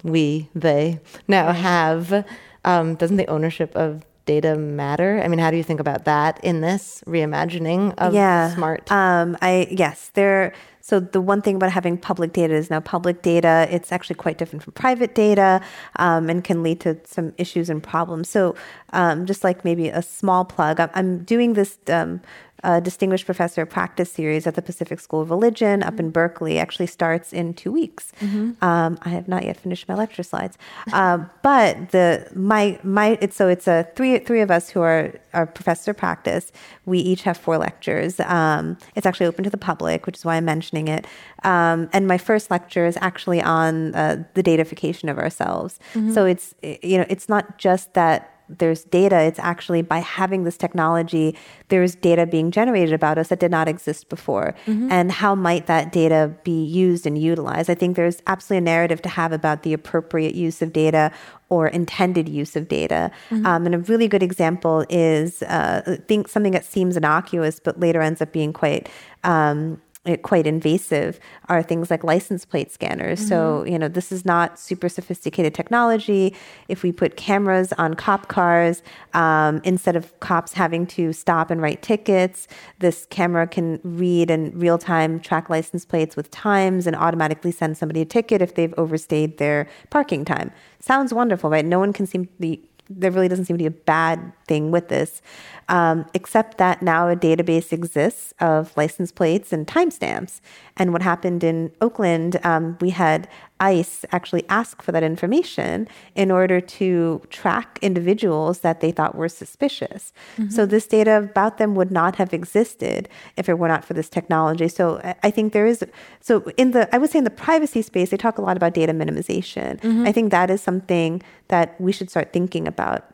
we, they now have, um, doesn't the ownership of data matter? I mean, how do you think about that in this reimagining of yeah. smart? Um, I yes, there. So the one thing about having public data is now public data. It's actually quite different from private data, um, and can lead to some issues and problems. So um, just like maybe a small plug, I'm doing this um, a distinguished professor of practice series at the Pacific School of Religion up in Berkeley. Actually starts in two weeks. Mm-hmm. Um, I have not yet finished my lecture slides, uh, *laughs* but the my my it's so it's a three three of us who are are professor of practice. We each have four lectures. Um, it's actually open to the public, which is why I'm mentioning it. Um, and my first lecture is actually on uh, the datification of ourselves. Mm-hmm. So it's you know it's not just that there's data. It's actually by having this technology, there's data being generated about us that did not exist before. Mm-hmm. And how might that data be used and utilized? I think there's absolutely a narrative to have about the appropriate use of data or intended use of data. Mm-hmm. Um, and a really good example is uh, think something that seems innocuous but later ends up being quite um, quite invasive are things like license plate scanners. Mm-hmm. So, you know, this is not super sophisticated technology. If we put cameras on cop cars, um, instead of cops having to stop and write tickets, this camera can read and real time track license plates with times and automatically send somebody a ticket if they've overstayed their parking time. Sounds wonderful, right? No one can seem to be there really doesn't seem to be a bad thing with this, um, except that now a database exists of license plates and timestamps. And what happened in Oakland, um, we had ICE actually ask for that information in order to track individuals that they thought were suspicious. Mm-hmm. So this data about them would not have existed if it were not for this technology. So I think there is, so in the, I would say in the privacy space, they talk a lot about data minimization. Mm-hmm. I think that is something that we should start thinking about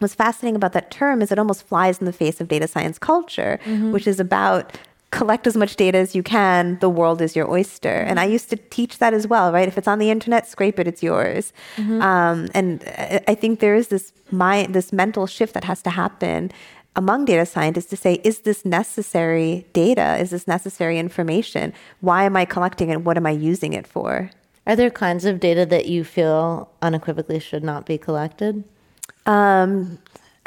what's fascinating about that term is it almost flies in the face of data science culture, mm-hmm. which is about collect as much data as you can. The world is your oyster. Mm-hmm. And I used to teach that as well, right? If it's on the internet, scrape it, it's yours. Mm-hmm. Um, and I think there is this mind, this mental shift that has to happen among data scientists to say, is this necessary data? Is this necessary information? Why am I collecting it? What am I using it for? Are there kinds of data that you feel unequivocally should not be collected? Um,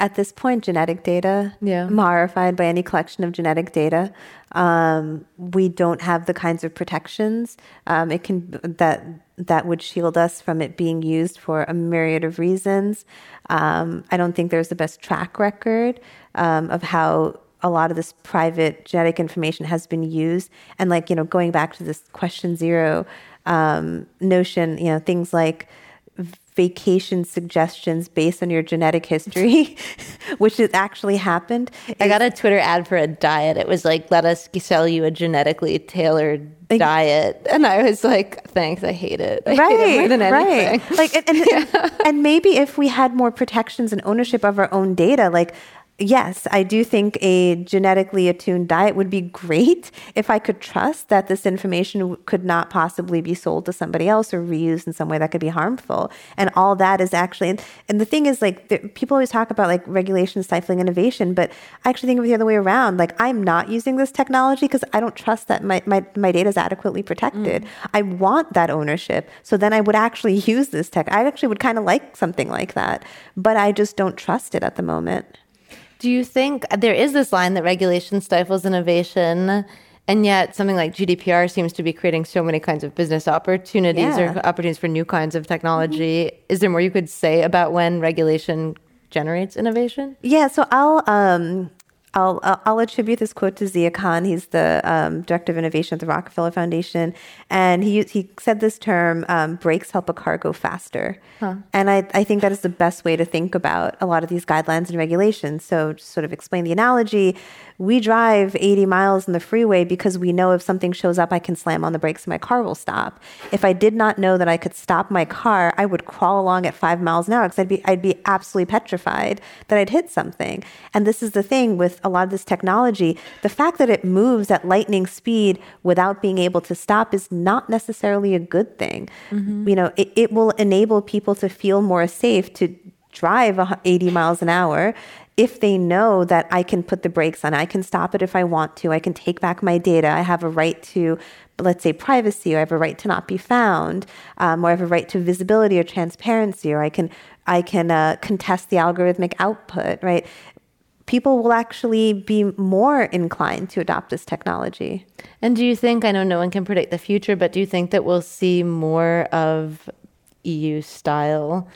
at this point, genetic data. Yeah. Horrified by any collection of genetic data. Um, we don't have the kinds of protections um, it can that that would shield us from it being used for a myriad of reasons. Um, I don't think there's the best track record um, of how a lot of this private genetic information has been used. And like you know, going back to this question zero um, notion, you know, things like vacation suggestions based on your genetic history, *laughs* which has actually happened. I got a Twitter ad for a diet. It was like, let us sell you a genetically tailored diet. And I was like, thanks, I hate it. I right, hate it more than anything. Right. Like, and, and, yeah. and maybe if we had more protections and ownership of our own data, like yes, I do think a genetically attuned diet would be great if I could trust that this information could not possibly be sold to somebody else or reused in some way that could be harmful. And all that is actually, and, and the thing is, like, the, people always talk about like regulation stifling innovation, but I actually think of it the other way around. Like, I'm not using this technology because I don't trust that my, my, my data is adequately protected. Mm. I want that ownership. So then I would actually *laughs* use this tech. I actually would kind of like something like that, but I just don't trust it at the moment. Do you think there is this line that regulation stifles innovation? And yet, something like GDPR seems to be creating so many kinds of business opportunities yeah. or opportunities for new kinds of technology. Mm-hmm. Is there more you could say about when regulation generates innovation? Yeah, so I'll um, I'll, I'll attribute this quote to Zia Khan. He's the um, director of innovation at the Rockefeller Foundation, and he he said this term: um, "Brakes help a car go faster." Huh. And I I think that is the best way to think about a lot of these guidelines and regulations. So, just sort of explain the analogy we drive 80 miles in the freeway because we know if something shows up, I can slam on the brakes and my car will stop. If I did not know that I could stop my car, I would crawl along at five miles an hour because I'd be, I'd be absolutely petrified that I'd hit something. And this is the thing with a lot of this technology. The fact that it moves at lightning speed without being able to stop is not necessarily a good thing. Mm-hmm. You know, it, it will enable people to feel more safe to drive 80 miles an hour if they know that I can put the brakes on, I can stop it if I want to, I can take back my data, I have a right to, let's say, privacy, or I have a right to not be found, um, or I have a right to visibility or transparency, or I can I can uh, contest the algorithmic output, right? People will actually be more inclined to adopt this technology. And do you think, I know no one can predict the future, but do you think that we'll see more of EU style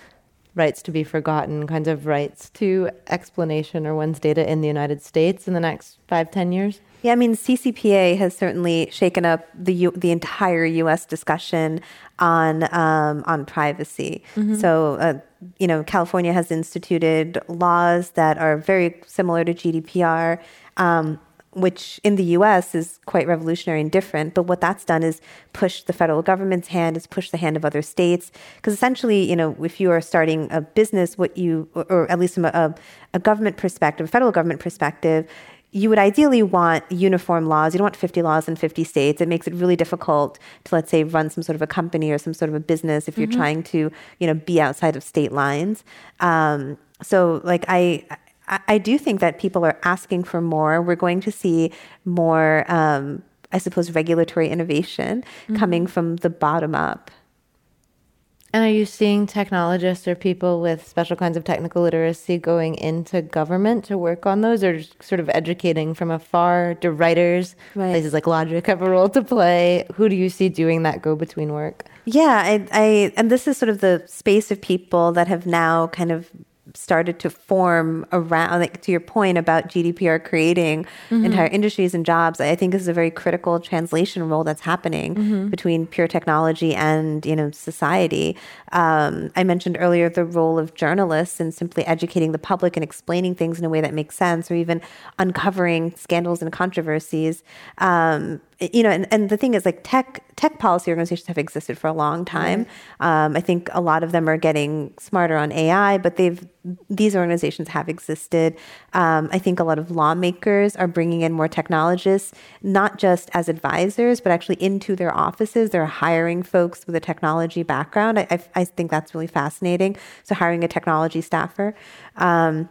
rights to be forgotten, kinds of rights to explanation or one's data in the United States in the next five, ten years? Yeah, I mean, CCPA has certainly shaken up the U- the entire U.S. discussion on um, on privacy. Mm-hmm. So, uh, you know, California has instituted laws that are very similar to GDPR. Um, which in the US is quite revolutionary and different. But what that's done is push the federal government's hand, is push the hand of other states. Because essentially, you know, if you are starting a business, what you, or at least from a, a government perspective, a federal government perspective, you would ideally want uniform laws. You don't want 50 laws in 50 states. It makes it really difficult to, let's say, run some sort of a company or some sort of a business if you're mm-hmm. trying to, you know, be outside of state lines. Um, so, like, I, I do think that people are asking for more. We're going to see more, um, I suppose, regulatory innovation mm-hmm. coming from the bottom up. And are you seeing technologists or people with special kinds of technical literacy going into government to work on those, or sort of educating from afar? Do writers, right. places like Logic, have a role to play? Who do you see doing that go between work? Yeah, I, I, and this is sort of the space of people that have now kind of started to form around like to your point about GDPR creating mm-hmm. entire industries and jobs I think this is a very critical translation role that's happening mm-hmm. between pure technology and you know society um, I mentioned earlier the role of journalists in simply educating the public and explaining things in a way that makes sense or even uncovering scandals and controversies um, you know, and, and the thing is, like tech tech policy organizations have existed for a long time. Mm-hmm. Um, I think a lot of them are getting smarter on AI, but they've these organizations have existed. Um, I think a lot of lawmakers are bringing in more technologists, not just as advisors, but actually into their offices. They're hiring folks with a technology background. I, I, I think that's really fascinating. So hiring a technology staffer. Um,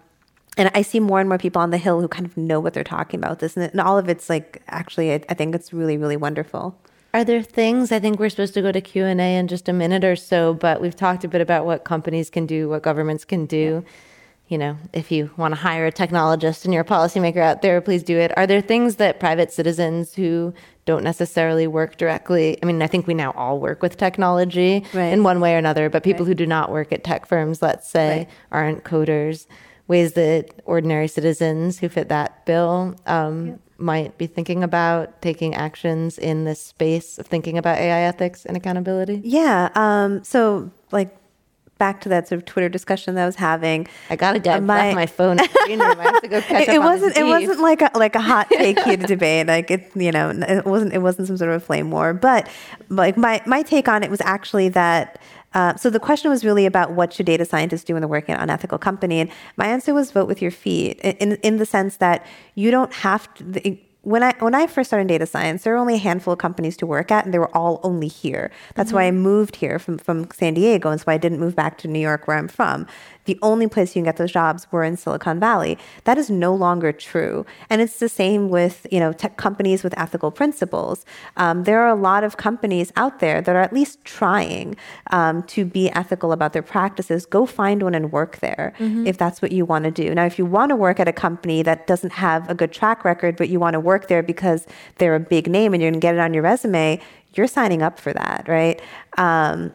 and I see more and more people on the Hill who kind of know what they're talking about this, and, all of it's like actually, I, I think it's really, really wonderful. Are there things I think we're supposed to go to Q and A in just a minute or so, but we've talked a bit about what companies can do, what governments can do. Yeah. You know, if you want to hire a technologist and you're a policymaker out there, please do it. Are there things that private citizens who don't necessarily work directly? I mean, I think we now all work with technology right. in one way or another, but people right. who do not work at tech firms, let's say, right. aren't coders ways that ordinary citizens who fit that bill um, might be thinking about taking actions in this space of thinking about AI ethics and accountability? Yeah. Um, so, like, back to that sort of Twitter discussion that I was having. I gotta get my, my phone. I have to go *laughs* catch it, it wasn't. It wasn't like a like a hot *laughs* take here to debate. Like it, you know, it wasn't. It wasn't some sort of a flame war. But like my my take on it was actually that uh, so the question was really about what should data scientists do when they're working an unethical company, and my answer was vote with your feet, in in the sense that you don't have to when I when I first started in data science, there were only a handful of companies to work at, and they were all only here. That's mm-hmm. why I moved here from from San Diego, and so I didn't move back to New York, where I'm from the only place you can get those jobs were in Silicon Valley. That is no longer true. And it's the same with, you know, tech companies with ethical principles. Um, there are a lot of companies out there that are at least trying um, to be ethical about their practices. Go find one and work there mm-hmm. if that's what you want to do. Now, if you want to work at a company that doesn't have a good track record, but you want to work there because they're a big name and you're going to get it on your resume, you're signing up for that, right? Um,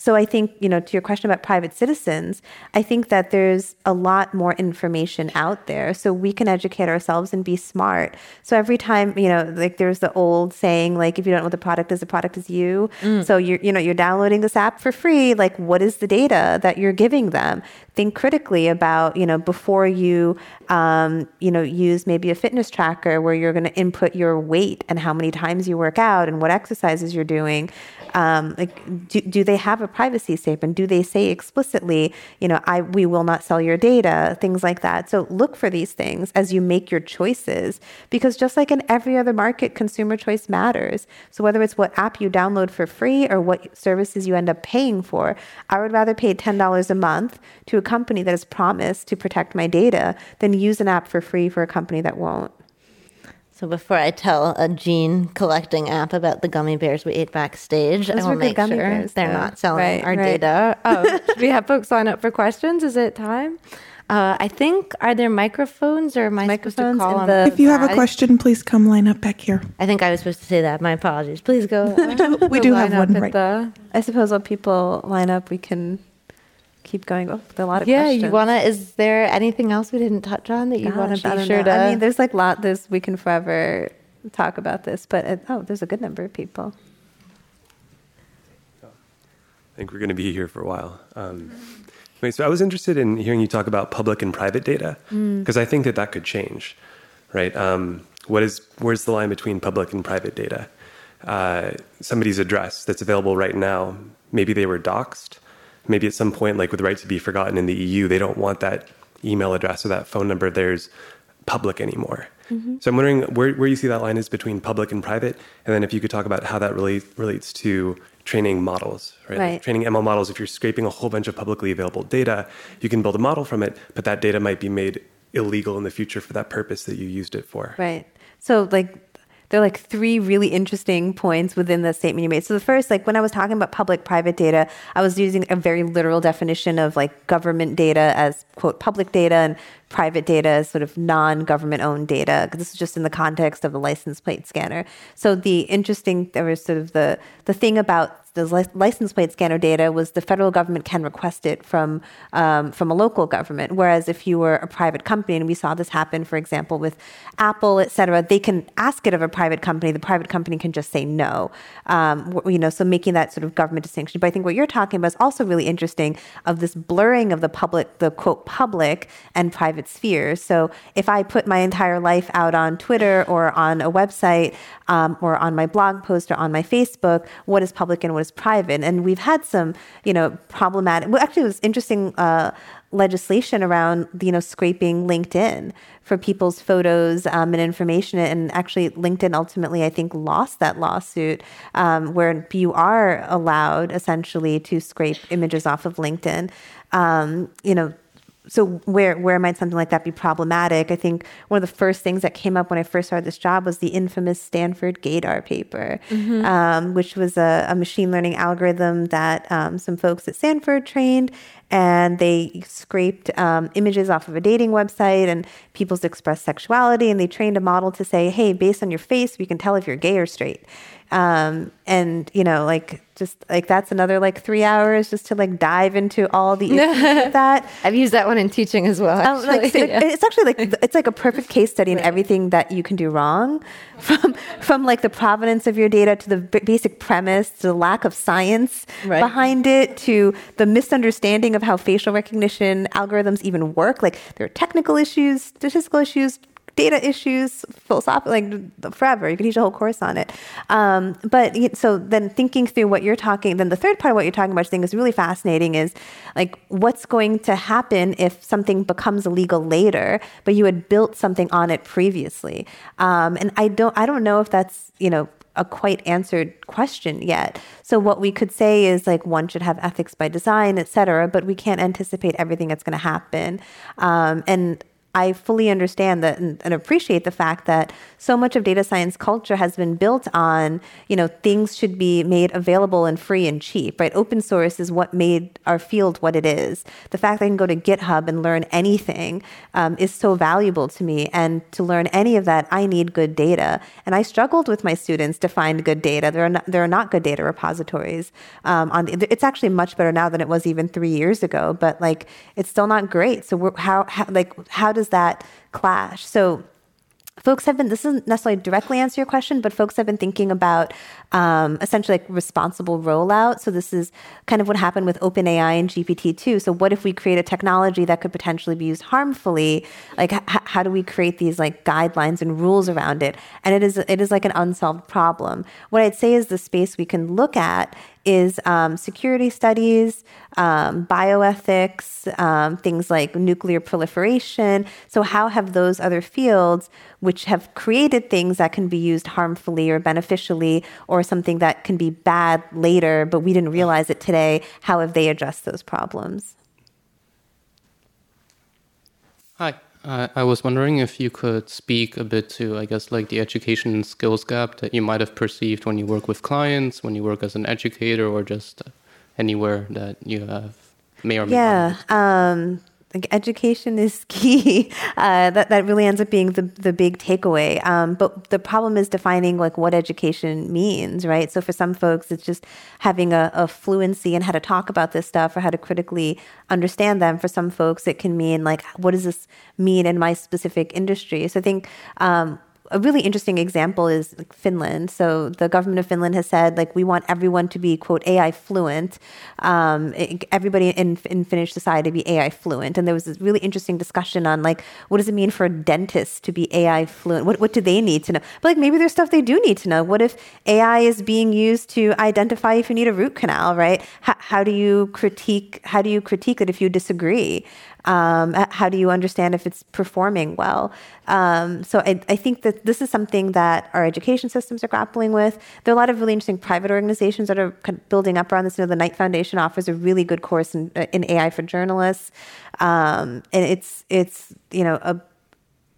so I think, you know, to your question about private citizens, I think that there's a lot more information out there. So we can educate ourselves and be smart. So every time, you know, like there's the old saying, like, if you don't know what the product is, the product is you. Mm. So you're, you know, you're downloading this app for free. Like, what is the data that you're giving them? Think critically about, you know, before you, um, you know, use maybe a fitness tracker where you're going to input your weight and how many times you work out and what exercises you're doing. Um, like, do, do they have a privacy statement? Do they say explicitly, you know, I we will not sell your data, things like that. So look for these things as you make your choices because just like in every other market, consumer choice matters. So whether it's what app you download for free or what services you end up paying for, I would rather pay $10 a month to a company that has promised to protect my data than use an app for free for a company that won't. So before I tell a gene collecting app about the gummy bears we ate backstage, Those I will were make gummy sure bears, they're though. not selling Right, our right. data. *laughs* Oh, should we have folks line up for questions? Is it time? Uh, I think are there microphones or am I supposed to Microphones call on the- If you have a question, please come line up back here. I think I was supposed to say that. My apologies. Please go. *laughs* We do have up one right- the- I suppose while people line up, we can keep going. Oh, there a lot of yeah, questions. you wanna? Is there anything else we didn't touch on that you wanna be sure know. to? I mean, there's like lot. There's we can forever talk about this, but it, oh, there's a good number of people. I think we're going to be here for a while. Um, anyway, so I was interested in hearing you talk about public and private data because I think that that could change, right? Um, what is where's the line between public and private data? Uh, somebody's address that's available right now, maybe they were doxxed. Maybe at some point, like with the right to be forgotten in the EU, they don't want that email address or that phone number of theirs public anymore. Mm-hmm. So I'm wondering where, where you see that line is between public and private, and then if you could talk about how that really relates to training models, right? Like Right. training ML models, if you're scraping a whole bunch of publicly available data, you can build a model from it, but that data might be made illegal in the future for that purpose that you used it for. Right. So like there are like three really interesting points within the statement you made. So the first, like when I was talking about public private data, I was using a very literal definition of like government data as quote public data and private data sort of non-government owned data. This is just in the context of the license plate scanner. So the interesting there was sort of the the thing about the li- license plate scanner data was the federal government can request it from um, from a local government, whereas if you were a private company, and we saw this happen, for example, with Apple, et cetera, they can ask it of a private company. The private company can just say no. Um, you know, so making that sort of government distinction. But I think what you're talking about is also really interesting of this blurring of the public, the quote public and private spheres. So if I put my entire life out on Twitter or on a website um, or on my blog post or on my Facebook, what is public and what is private? And we've had some, you know, problematic. Well, actually, it was interesting. Uh, legislation around you know scraping LinkedIn for people's photos um, and information, and actually LinkedIn ultimately I think lost that lawsuit um, where you are allowed essentially to scrape images off of LinkedIn. Um, you know, so where where might something like that be problematic? I think one of the first things that came up when I first started this job was the infamous Stanford Gaydar paper, um, which was a, a machine learning algorithm that um, some folks at Stanford trained, and they scraped um, images off of a dating website and people's expressed sexuality, and they trained a model to say, "Hey, based on your face, we can tell if you're gay or straight." Um, and you know, like just like that's another like three hours just to like dive into all the issues *laughs* that. I've used that one in teaching as well. Um, like, so Yeah. It's actually like *laughs* it's like a perfect case study in everything that you can do wrong, *laughs* from from like the provenance of your data to the b- basic premise to the lack of science Right. behind it to the misunderstanding of how facial recognition algorithms even work. Like there are technical issues, statistical issues. Data issues, philosophical, like forever. You can teach a whole course on it. Um, but so then thinking through what you're talking, then the third part of what you're talking about, I think is really fascinating is like what's going to happen if something becomes illegal later, but you had built something on it previously. Um, and I don't, I don't know if that's, you know, a quite answered question yet. So what we could say is like one should have ethics by design, et cetera, but we can't anticipate everything that's going to happen. Um, and I fully understand that and, and appreciate the fact that so much of data science culture has been built on, you know, things should be made available and free and cheap, right? Open source is what made our field what it is. The fact that I can go to GitHub and learn anything um, is so valuable to me. And to learn any of that, I need good data. And I struggled with my students to find good data. There are not, there are not good data repositories. Um, on the, it's actually much better now than it was even three years ago, but like it's still not great. So how, how like how does that clash? So folks have been this doesn't necessarily directly answer your question but folks have been thinking about um, essentially like responsible rollout. So this is kind of what happened with openai and gpt-2 so what if we create a technology that could potentially be used harmfully? Like h- how do we create these like guidelines and rules around it? And it is it is like an unsolved problem. What i'd say is the space we can look at is um, security studies, um, bioethics, um, things like nuclear proliferation. So, how have those other fields, which have created things that can be used harmfully or beneficially, or something that can be bad later, but we didn't realize it today, how have they addressed those problems? Hi. Uh, I was wondering if you could speak a bit to, I guess, like the education and skills gap that you might have perceived when you work with clients, when you work as an educator, or just anywhere that you have may or may yeah, not. Yeah. Um, like education is *laughs* key. Uh, that that really ends up being the the big takeaway. Um, but the problem is defining like what education means, right? So for some folks, it's just having a, a fluency in how to talk about this stuff or how to critically understand them. For some folks, it can mean like what does this mean in my specific industry? So I think um, a really interesting example is like Finland. So the government of Finland has said like we want everyone to be quote AI fluent. Um, everybody in, in Finnish society to be AI fluent. And there was this really interesting discussion on like what does it mean for a dentist to be AI fluent? What what do they need to know? But like maybe there's stuff they do need to know. What if AI is being used to identify if you need a root canal? Right? H- how do you critique? How do you critique it if you disagree? Um, how do you understand if it's performing well? Um, so I, I, think that this is something that our education systems are grappling with. There are a lot of really interesting private organizations that are kind of building up around this. You know, the Knight Foundation offers a really good course in, uh, in AI for journalists, um, and it's it's you know a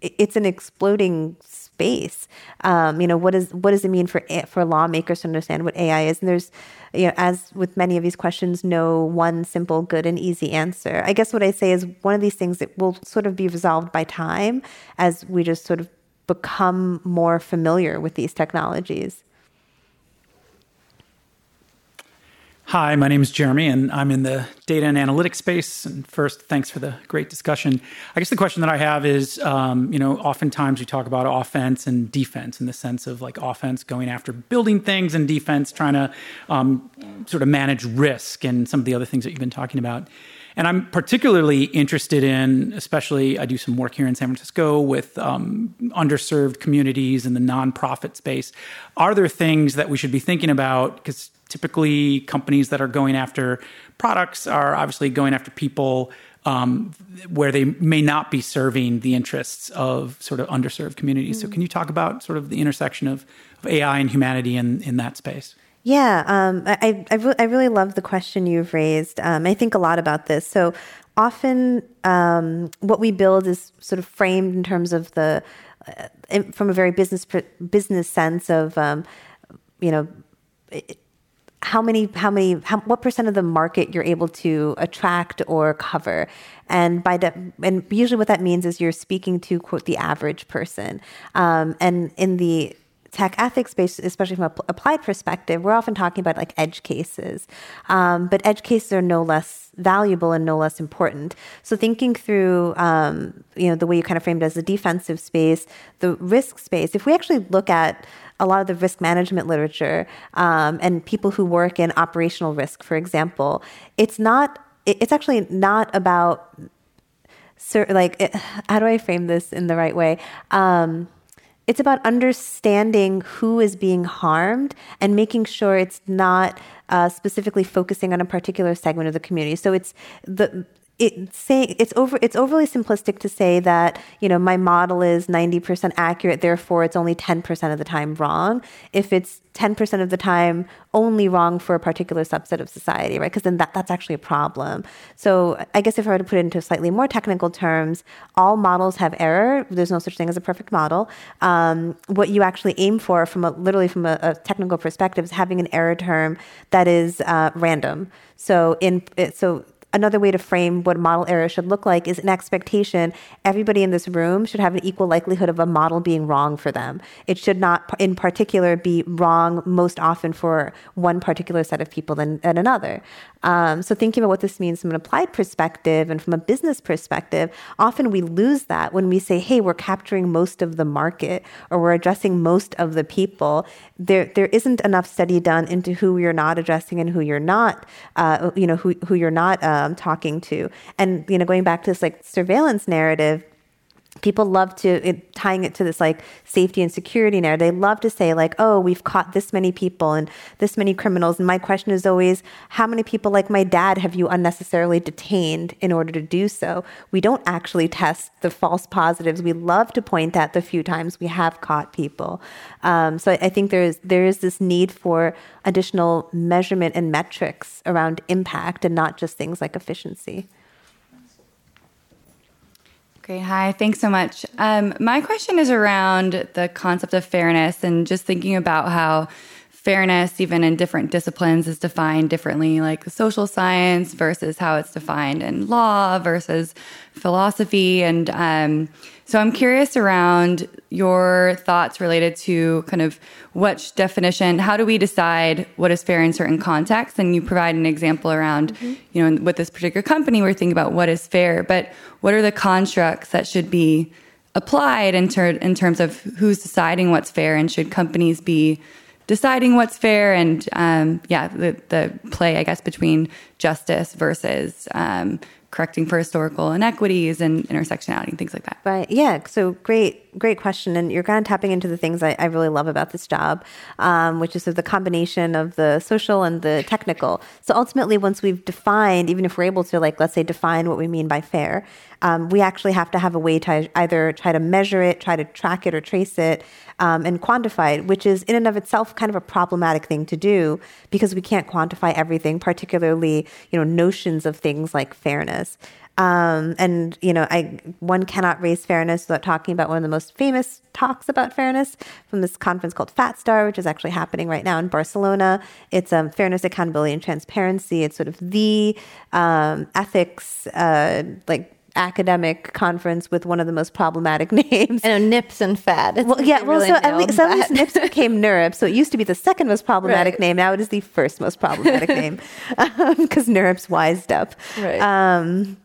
it's an exploding space. Um, you know, what is what does it mean for for lawmakers to understand what AI is? And there's, you know, as with many of these questions, no one simple, good, and easy answer. I guess what I say is one of these things that will sort of be resolved by time as we just sort of become more familiar with these technologies. Hi, my name is Jeremy, and I'm in the data and analytics space. And first, thanks for the great discussion. I guess the question that I have is, um, you know, oftentimes we talk about offense and defense in the sense of like offense going after building things and defense trying to um, sort of manage risk and some of the other things that you've been talking about. And I'm particularly interested in, especially, I do some work here in San Francisco with um, underserved communities in the nonprofit space. Are there things that we should be thinking about? Because typically companies that are going after products are obviously going after people um, where they may not be serving the interests of sort of underserved communities. Mm-hmm. So, can you talk about sort of the intersection of, of AI and humanity in, in that space? Yeah, um, I, I, re- I, really love the question you've raised. Um, I think a lot about this. So, often um, what we build is sort of framed in terms of the, uh, from a very business business sense of, um, you know, it, how many how many how, what percent of the market you're able to attract or cover? And by that and usually what that means is you're speaking to quote the average person. Um, and in the tech ethics space, especially from an applied perspective, we're often talking about like edge cases. Um, but edge cases are no less valuable and no less important. So thinking through, um, you know, the way you kind of framed it as a defensive space, the risk space, if we actually look at a lot of the risk management literature um, and people who work in operational risk, for example, it's not. It's actually not about. Like, how do I frame this in the right way? Um, it's about understanding who is being harmed and making sure it's not uh, specifically focusing on a particular segment of the community. So it's the it's saying it's over it's overly simplistic to say that you know my model is 90% accurate therefore it's only 10% of the time wrong. If it's 10% of the time only wrong for a particular subset of society right? Because then that, that's actually a problem. So i guess if i were to put it into slightly more technical terms all models have error. There's no such thing as a perfect model. Um, what you actually aim for from a literally from a, a, technical perspective is having an error term that is uh, random. So in so another way to frame what model error should look like is an expectation everybody in this room should have an equal likelihood of a model being wrong for them. It should not, in particular, be wrong most often for one particular set of people than, than another. Um, so, thinking about what this means from an applied perspective and from a business perspective, often we lose that when we say, hey, we're capturing most of the market or we're addressing most of the people. There, there isn't enough study done into who you're not addressing and who you're not, uh, you know, who, who you're not um, talking to. And, you know, going back to this like surveillance narrative, people love to it, tying it to this like safety and security narrative they love to say like oh we've caught this many people and this many criminals. And my question is always how many people like my dad have you unnecessarily detained in order to do so? We don't actually test the false positives. We love to point at the few times we have caught people. Um, so I think there is there is this need for additional measurement and metrics around impact and not just things like efficiency Great. Hi. Thanks so much. Um, my question is around the concept of fairness and just thinking about how fairness, even in different disciplines, is defined differently, like social science versus how it's defined in law versus philosophy. And um, so I'm curious around your thoughts related to kind of which definition, how do we decide what is fair in certain contexts? And you provide an example around, mm-hmm. you know, with this particular company, we're thinking about what is fair, but what are the constructs that should be applied in, ter- in terms of who's deciding what's fair and should companies be deciding what's fair and um, yeah the, the play i guess between justice versus um, correcting for historical inequities and intersectionality and things like that. Right. Yeah. So great, great question. And you're kind of tapping into the things I, I really love about this job, um, which is the combination of the social and the technical. So ultimately, once we've defined, even if we're able to, like, let's say, define what we mean by fair, um, we actually have to have a way to either try to measure it, try to track it or trace it, um, and quantify it, which is in and of itself kind of a problematic thing to do because we can't quantify everything, particularly you know notions of things like fairness. Um, and you know, I one cannot raise fairness without talking about one of the most famous talks about fairness from this conference called Fat Star, which is actually happening right now in Barcelona. It's um, fairness, accountability, and transparency. It's sort of the um, ethics, uh, like academic conference with one of the most problematic *laughs* names. I know NIPS and FAT. It's well, yeah, well, really so at least, so at least NIPS *laughs* became NeurIPS. So it used to be the second most problematic right. name. Now it is the first most problematic *laughs* name because um, wised up. Right. Um,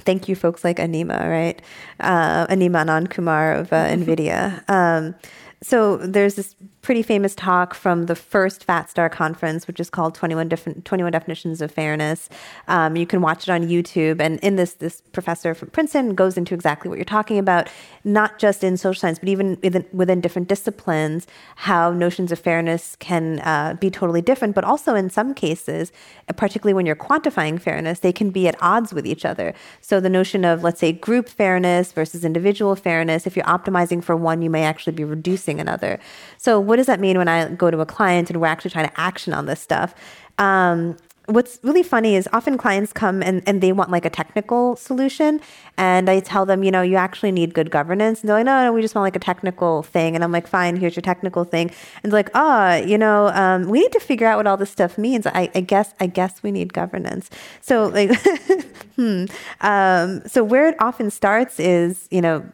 thank you, folks like Anima, right? Uh, Anima Anandkumar of uh, NVIDIA. Um, so there's this pretty famous talk from the first Fat Star conference, which is called 21 different 21 definitions of fairness. Um, you can watch it on YouTube. And in this, this professor from Princeton goes into exactly what you're talking about, not just in social science, but even within, within different disciplines, how notions of fairness can uh, be totally different. But also in some cases, particularly when you're quantifying fairness, they can be at odds with each other. So the notion of, let's say, group fairness versus individual fairness, if you're optimizing for one, you may actually be reducing another. So what does that mean when I go to a client and we're actually trying to action on this stuff? Um, what's really funny is often clients come and, and they want like a technical solution. And I tell them, you know, you actually need good governance. And they're like, no, no, we just want like a technical thing. And I'm like, fine, here's your technical thing. And like, oh, you know, um, we need to figure out what all this stuff means. I, I guess, I guess we need governance. So like, *laughs* hmm. Um, so where it often starts is, you know,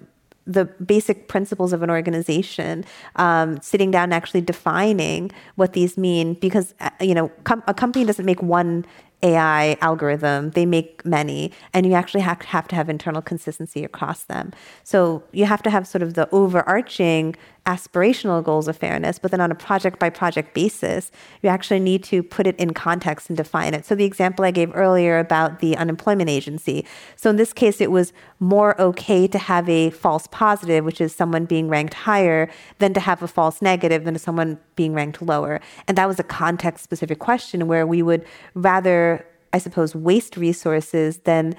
the basic principles of an organization, um, sitting down and actually defining what these mean, because uh, you know com- a company doesn't make one AI algorithm, they make many, and you actually have, have to have internal consistency across them. So you have to have sort of the overarching aspirational goals of fairness, but then on a project by project basis, you actually need to put it in context and define it. So the example I gave earlier about the unemployment agency. So in this case, it was more okay to have a false positive, which is someone being ranked higher, than to have a false negative than someone being ranked lower. And that was a context specific question where we would rather I suppose, waste resources than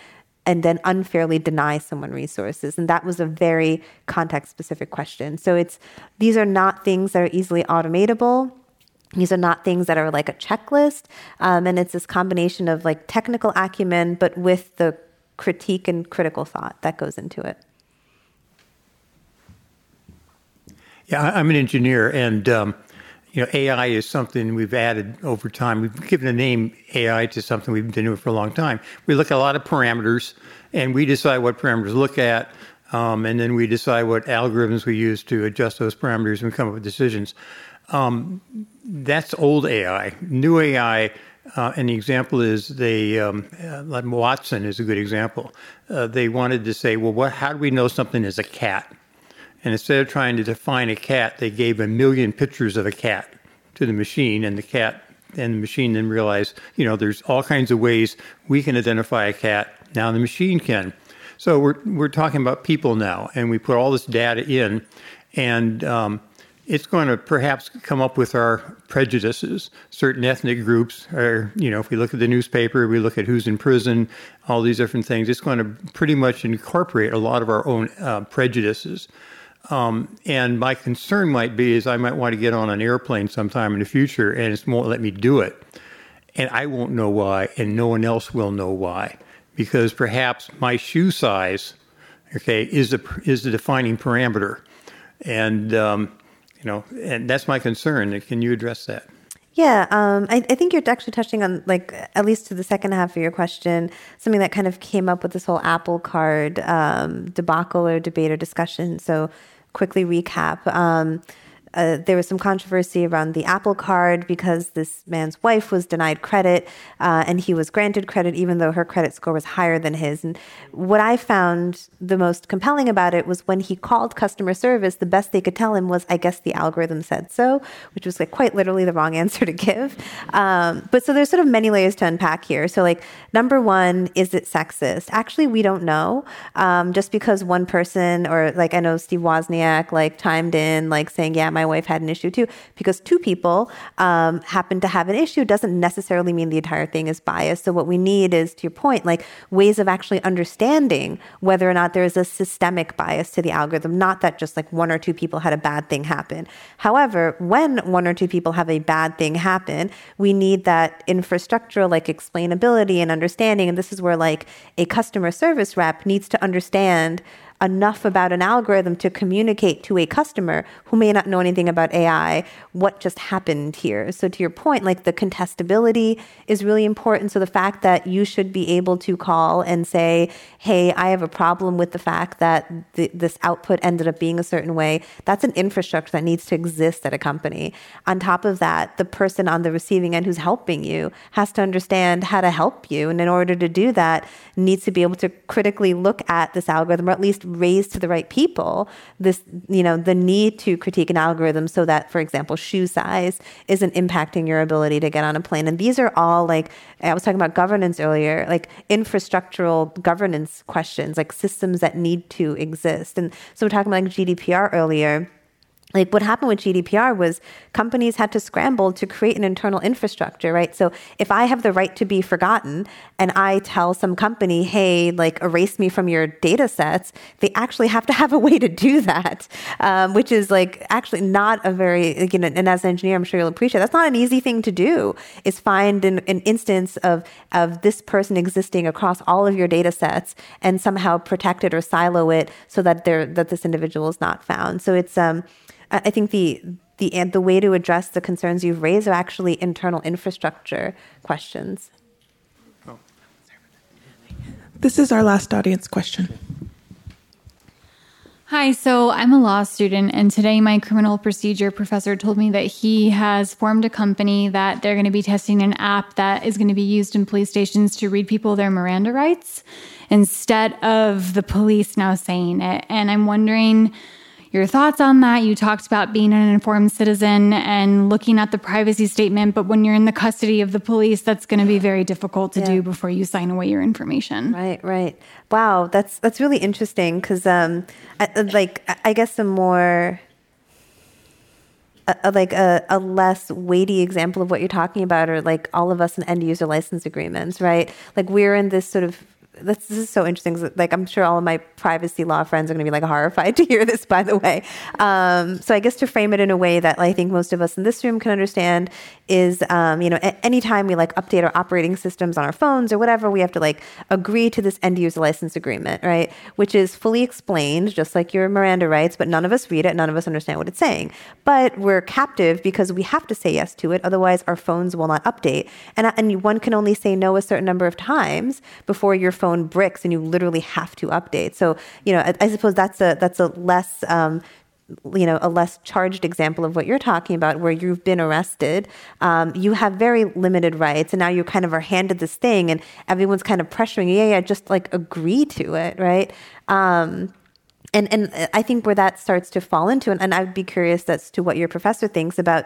and then unfairly deny someone resources. And that was a very context specific question. So it's these are not things that are easily automatable. These are not things that are like a checklist. Um, and it's this combination of like technical acumen, but with the critique and critical thought that goes into it. Yeah, I'm an engineer, and um, you know, AI is something we've added over time. We've given a name AI to something we've been doing for a long time. We look at a lot of parameters, and we decide what parameters look at, um, and then we decide what algorithms we use to adjust those parameters, and come up with decisions. Um, that's old AI. New AI, uh, the example is they, um, uh, Watson is a good example. Uh, they wanted to say, well, what, how do we know something is a cat? And instead of trying to define a cat, they gave a million pictures of a cat to the machine, and the cat and the machine then realized, you know, there's all kinds of ways we can identify a cat. Now the machine can. So we're we're talking about people now, and we put all this data in, and um, it's going to perhaps come up with our prejudices. Certain ethnic groups are, you know, if we look at the newspaper, we look at who's in prison, all these different things. It's going to pretty much incorporate a lot of our own uh, prejudices. Um, and my concern might be is I might want to get on an airplane sometime in the future, and it won't let me do it, and I won't know why, and no one else will know why, because perhaps my shoe size, okay, is the is the defining parameter, and um, you know, and that's my concern. Can you address that? Yeah, um, I, I, think you're actually touching on, like, at least to the second half of your question, something that kind of came up with this whole Apple Card um, debacle or debate or discussion. So, quickly recap. Um, uh, there was some controversy around the Apple Card because this man's wife was denied credit uh, and he was granted credit even though her credit score was higher than his. And what I found the most compelling about it was when he called customer service, the best they could tell him was, I guess the algorithm said so, which was like quite literally the wrong *laughs* answer to give. Um, but so there's sort of many layers to unpack here. So, like, number one, is it sexist? Actually, we don't know. Um, just because one person, or like I know Steve Wozniak, like chimed in, like saying, yeah, my wife had an issue too. Because two people um, happen to have an issue doesn't necessarily mean the entire thing is biased. So what we need is, to your point, like ways of actually understanding whether or not there is a systemic bias to the algorithm. Not that just like one or two people had a bad thing happen. However, when one or two people have a bad thing happen, we need that infrastructure like explainability and understanding. And this is where like a customer service rep needs to understand enough about an algorithm to communicate to a customer who may not know anything about AI what just happened here. So, to your point, like the contestability is really important. So, the fact that you should be able to call and say, hey, I have a problem with the fact that th- this output ended up being a certain way, that's an infrastructure that needs to exist at a company. On top of that, the person on the receiving end who's helping you has to understand how to help you. And in order to do that, needs to be able to critically look at this algorithm or at least raised to the right people this you know the need to critique an algorithm so that for example shoe size isn't impacting your ability to get on a plane. And these are all like i was talking about governance earlier like infrastructural governance questions like systems that need to exist. And so we're talking about like gdpr earlier like what happened with GDPR was companies had to scramble to create an internal infrastructure, right? So if I have the right to be forgotten and I tell some company, hey, like erase me from your data sets, they actually have to have a *laughs* way to do that, um, which is like actually not a very, you know, and as an engineer, I'm sure you'll appreciate that's not an easy thing to do is find an, an instance of, of this person existing across all of your data sets and somehow protect it or silo it so that there, that this individual is not found. So it's, um, I think the the the way to address the concerns you've raised are actually internal infrastructure questions. Oh. This is our last audience question. Hi, so I'm a law student, and today my criminal procedure professor told me that he has formed a company that they're going to be testing an app that is going to be used in police stations to read people their Miranda rights instead of the police now saying it. And I'm wondering your thoughts on that. You talked about being an informed citizen and looking at the privacy statement, but when you're in the custody of the police, that's going to be very difficult to yeah. do before you sign away your information. Right, right. Wow, that's that's really interesting because, um, I, like, I guess a more a, like a, a less weighty example of what you're talking about are like all of us in end user license agreements, right? Like we're in this sort of this, this is so interesting. Like, I'm sure all of my privacy law friends are going to be like horrified *laughs* to hear this, by the way. Um, so, I guess to frame it in a way that I think most of us in this room can understand is, um, you know, a- anytime we like update our operating systems on our phones or whatever, we have to like agree to this end user license agreement, right? Which is fully explained, just like your Miranda rights, but none of us read it, none of us understand what it's saying. But we're captive because we have to say yes to it, otherwise, our phones will not update. And, and one can only say no a certain number of times before your phone phone bricks and you literally have to update. So, you know, I, I suppose that's a that's a less um, you know a less charged example of what you're talking about where you've been arrested um, you have very limited rights and now you kind of are handed this thing and everyone's kind of pressuring you yeah yeah just like agree to it right um, and and I think where that starts to fall into, and, and I would be curious as to what your professor thinks about.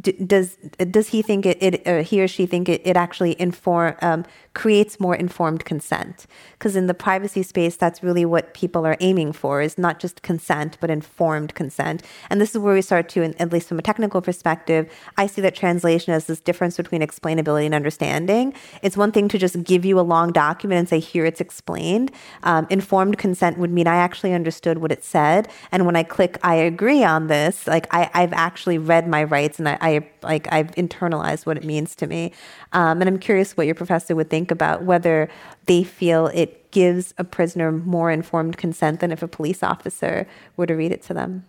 D- does does he think it, it or he or she think it, it actually inform um, creates more informed consent? Because in the privacy space, that's really what people are aiming for is not just consent but informed consent. And this is where we start to, at least from a technical perspective, I see that translation as this difference between explainability and understanding. It's one thing to just give you a long document and say here it's explained. Um, informed consent would mean I actually understood what it said, and when I click I agree on this, like I, I've actually read my rights and I, I like I've internalized what it means to me. Um, and I'm curious what your professor would think about whether they feel it gives a prisoner more informed consent than if a police officer were to read it to them.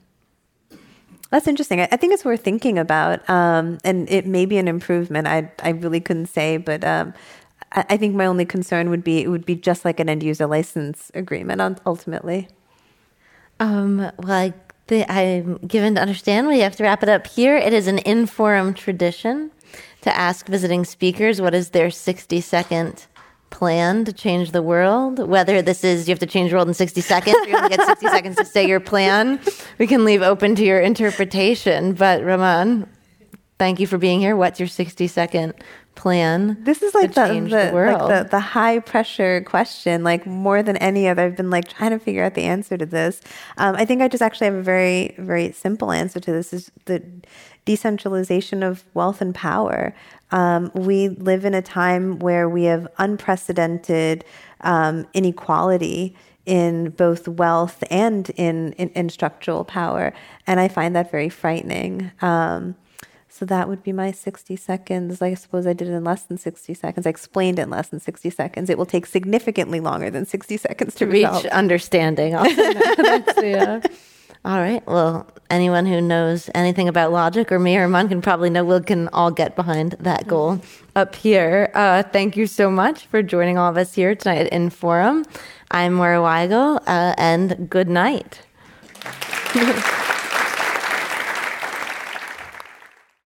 That's interesting. I, think it's worth thinking about, um, and it may be an improvement. I I really couldn't say, but um, I, I, think my only concern would be it would be just like an end user license agreement ultimately. Um, well, I I'm given to understand we have to wrap it up here. It is an Inforum tradition to ask visiting speakers what is their 60 second plan to change the world. Whether this is you have to change the world in 60 seconds, or you only get 60 *laughs* seconds to say your plan, we can leave open to your interpretation. But Rumman, thank you for being here. What's your 60 second plan. This is like the, the, the like the, the high pressure question, like more than any other. I've been like trying to figure out the answer to this. Um, I think I just actually have a very, very simple answer to this is the decentralization of wealth and power. Um, we live in a time where we have unprecedented um, inequality in both wealth and in, in, in, structural power. And I find that very frightening. Um, so that would be my 60 seconds. I suppose I did it in less than 60 seconds. I explained it in less than 60 seconds. It will take significantly longer than 60 seconds to, to reach understanding. *laughs* yeah. All right. Well, anyone who knows anything about logic or me or Rumman can probably know we can all get behind that goal up here. Uh, thank you so much for joining all of us here tonight Inforum. I'm Moira Weigel, uh, and good night. *laughs*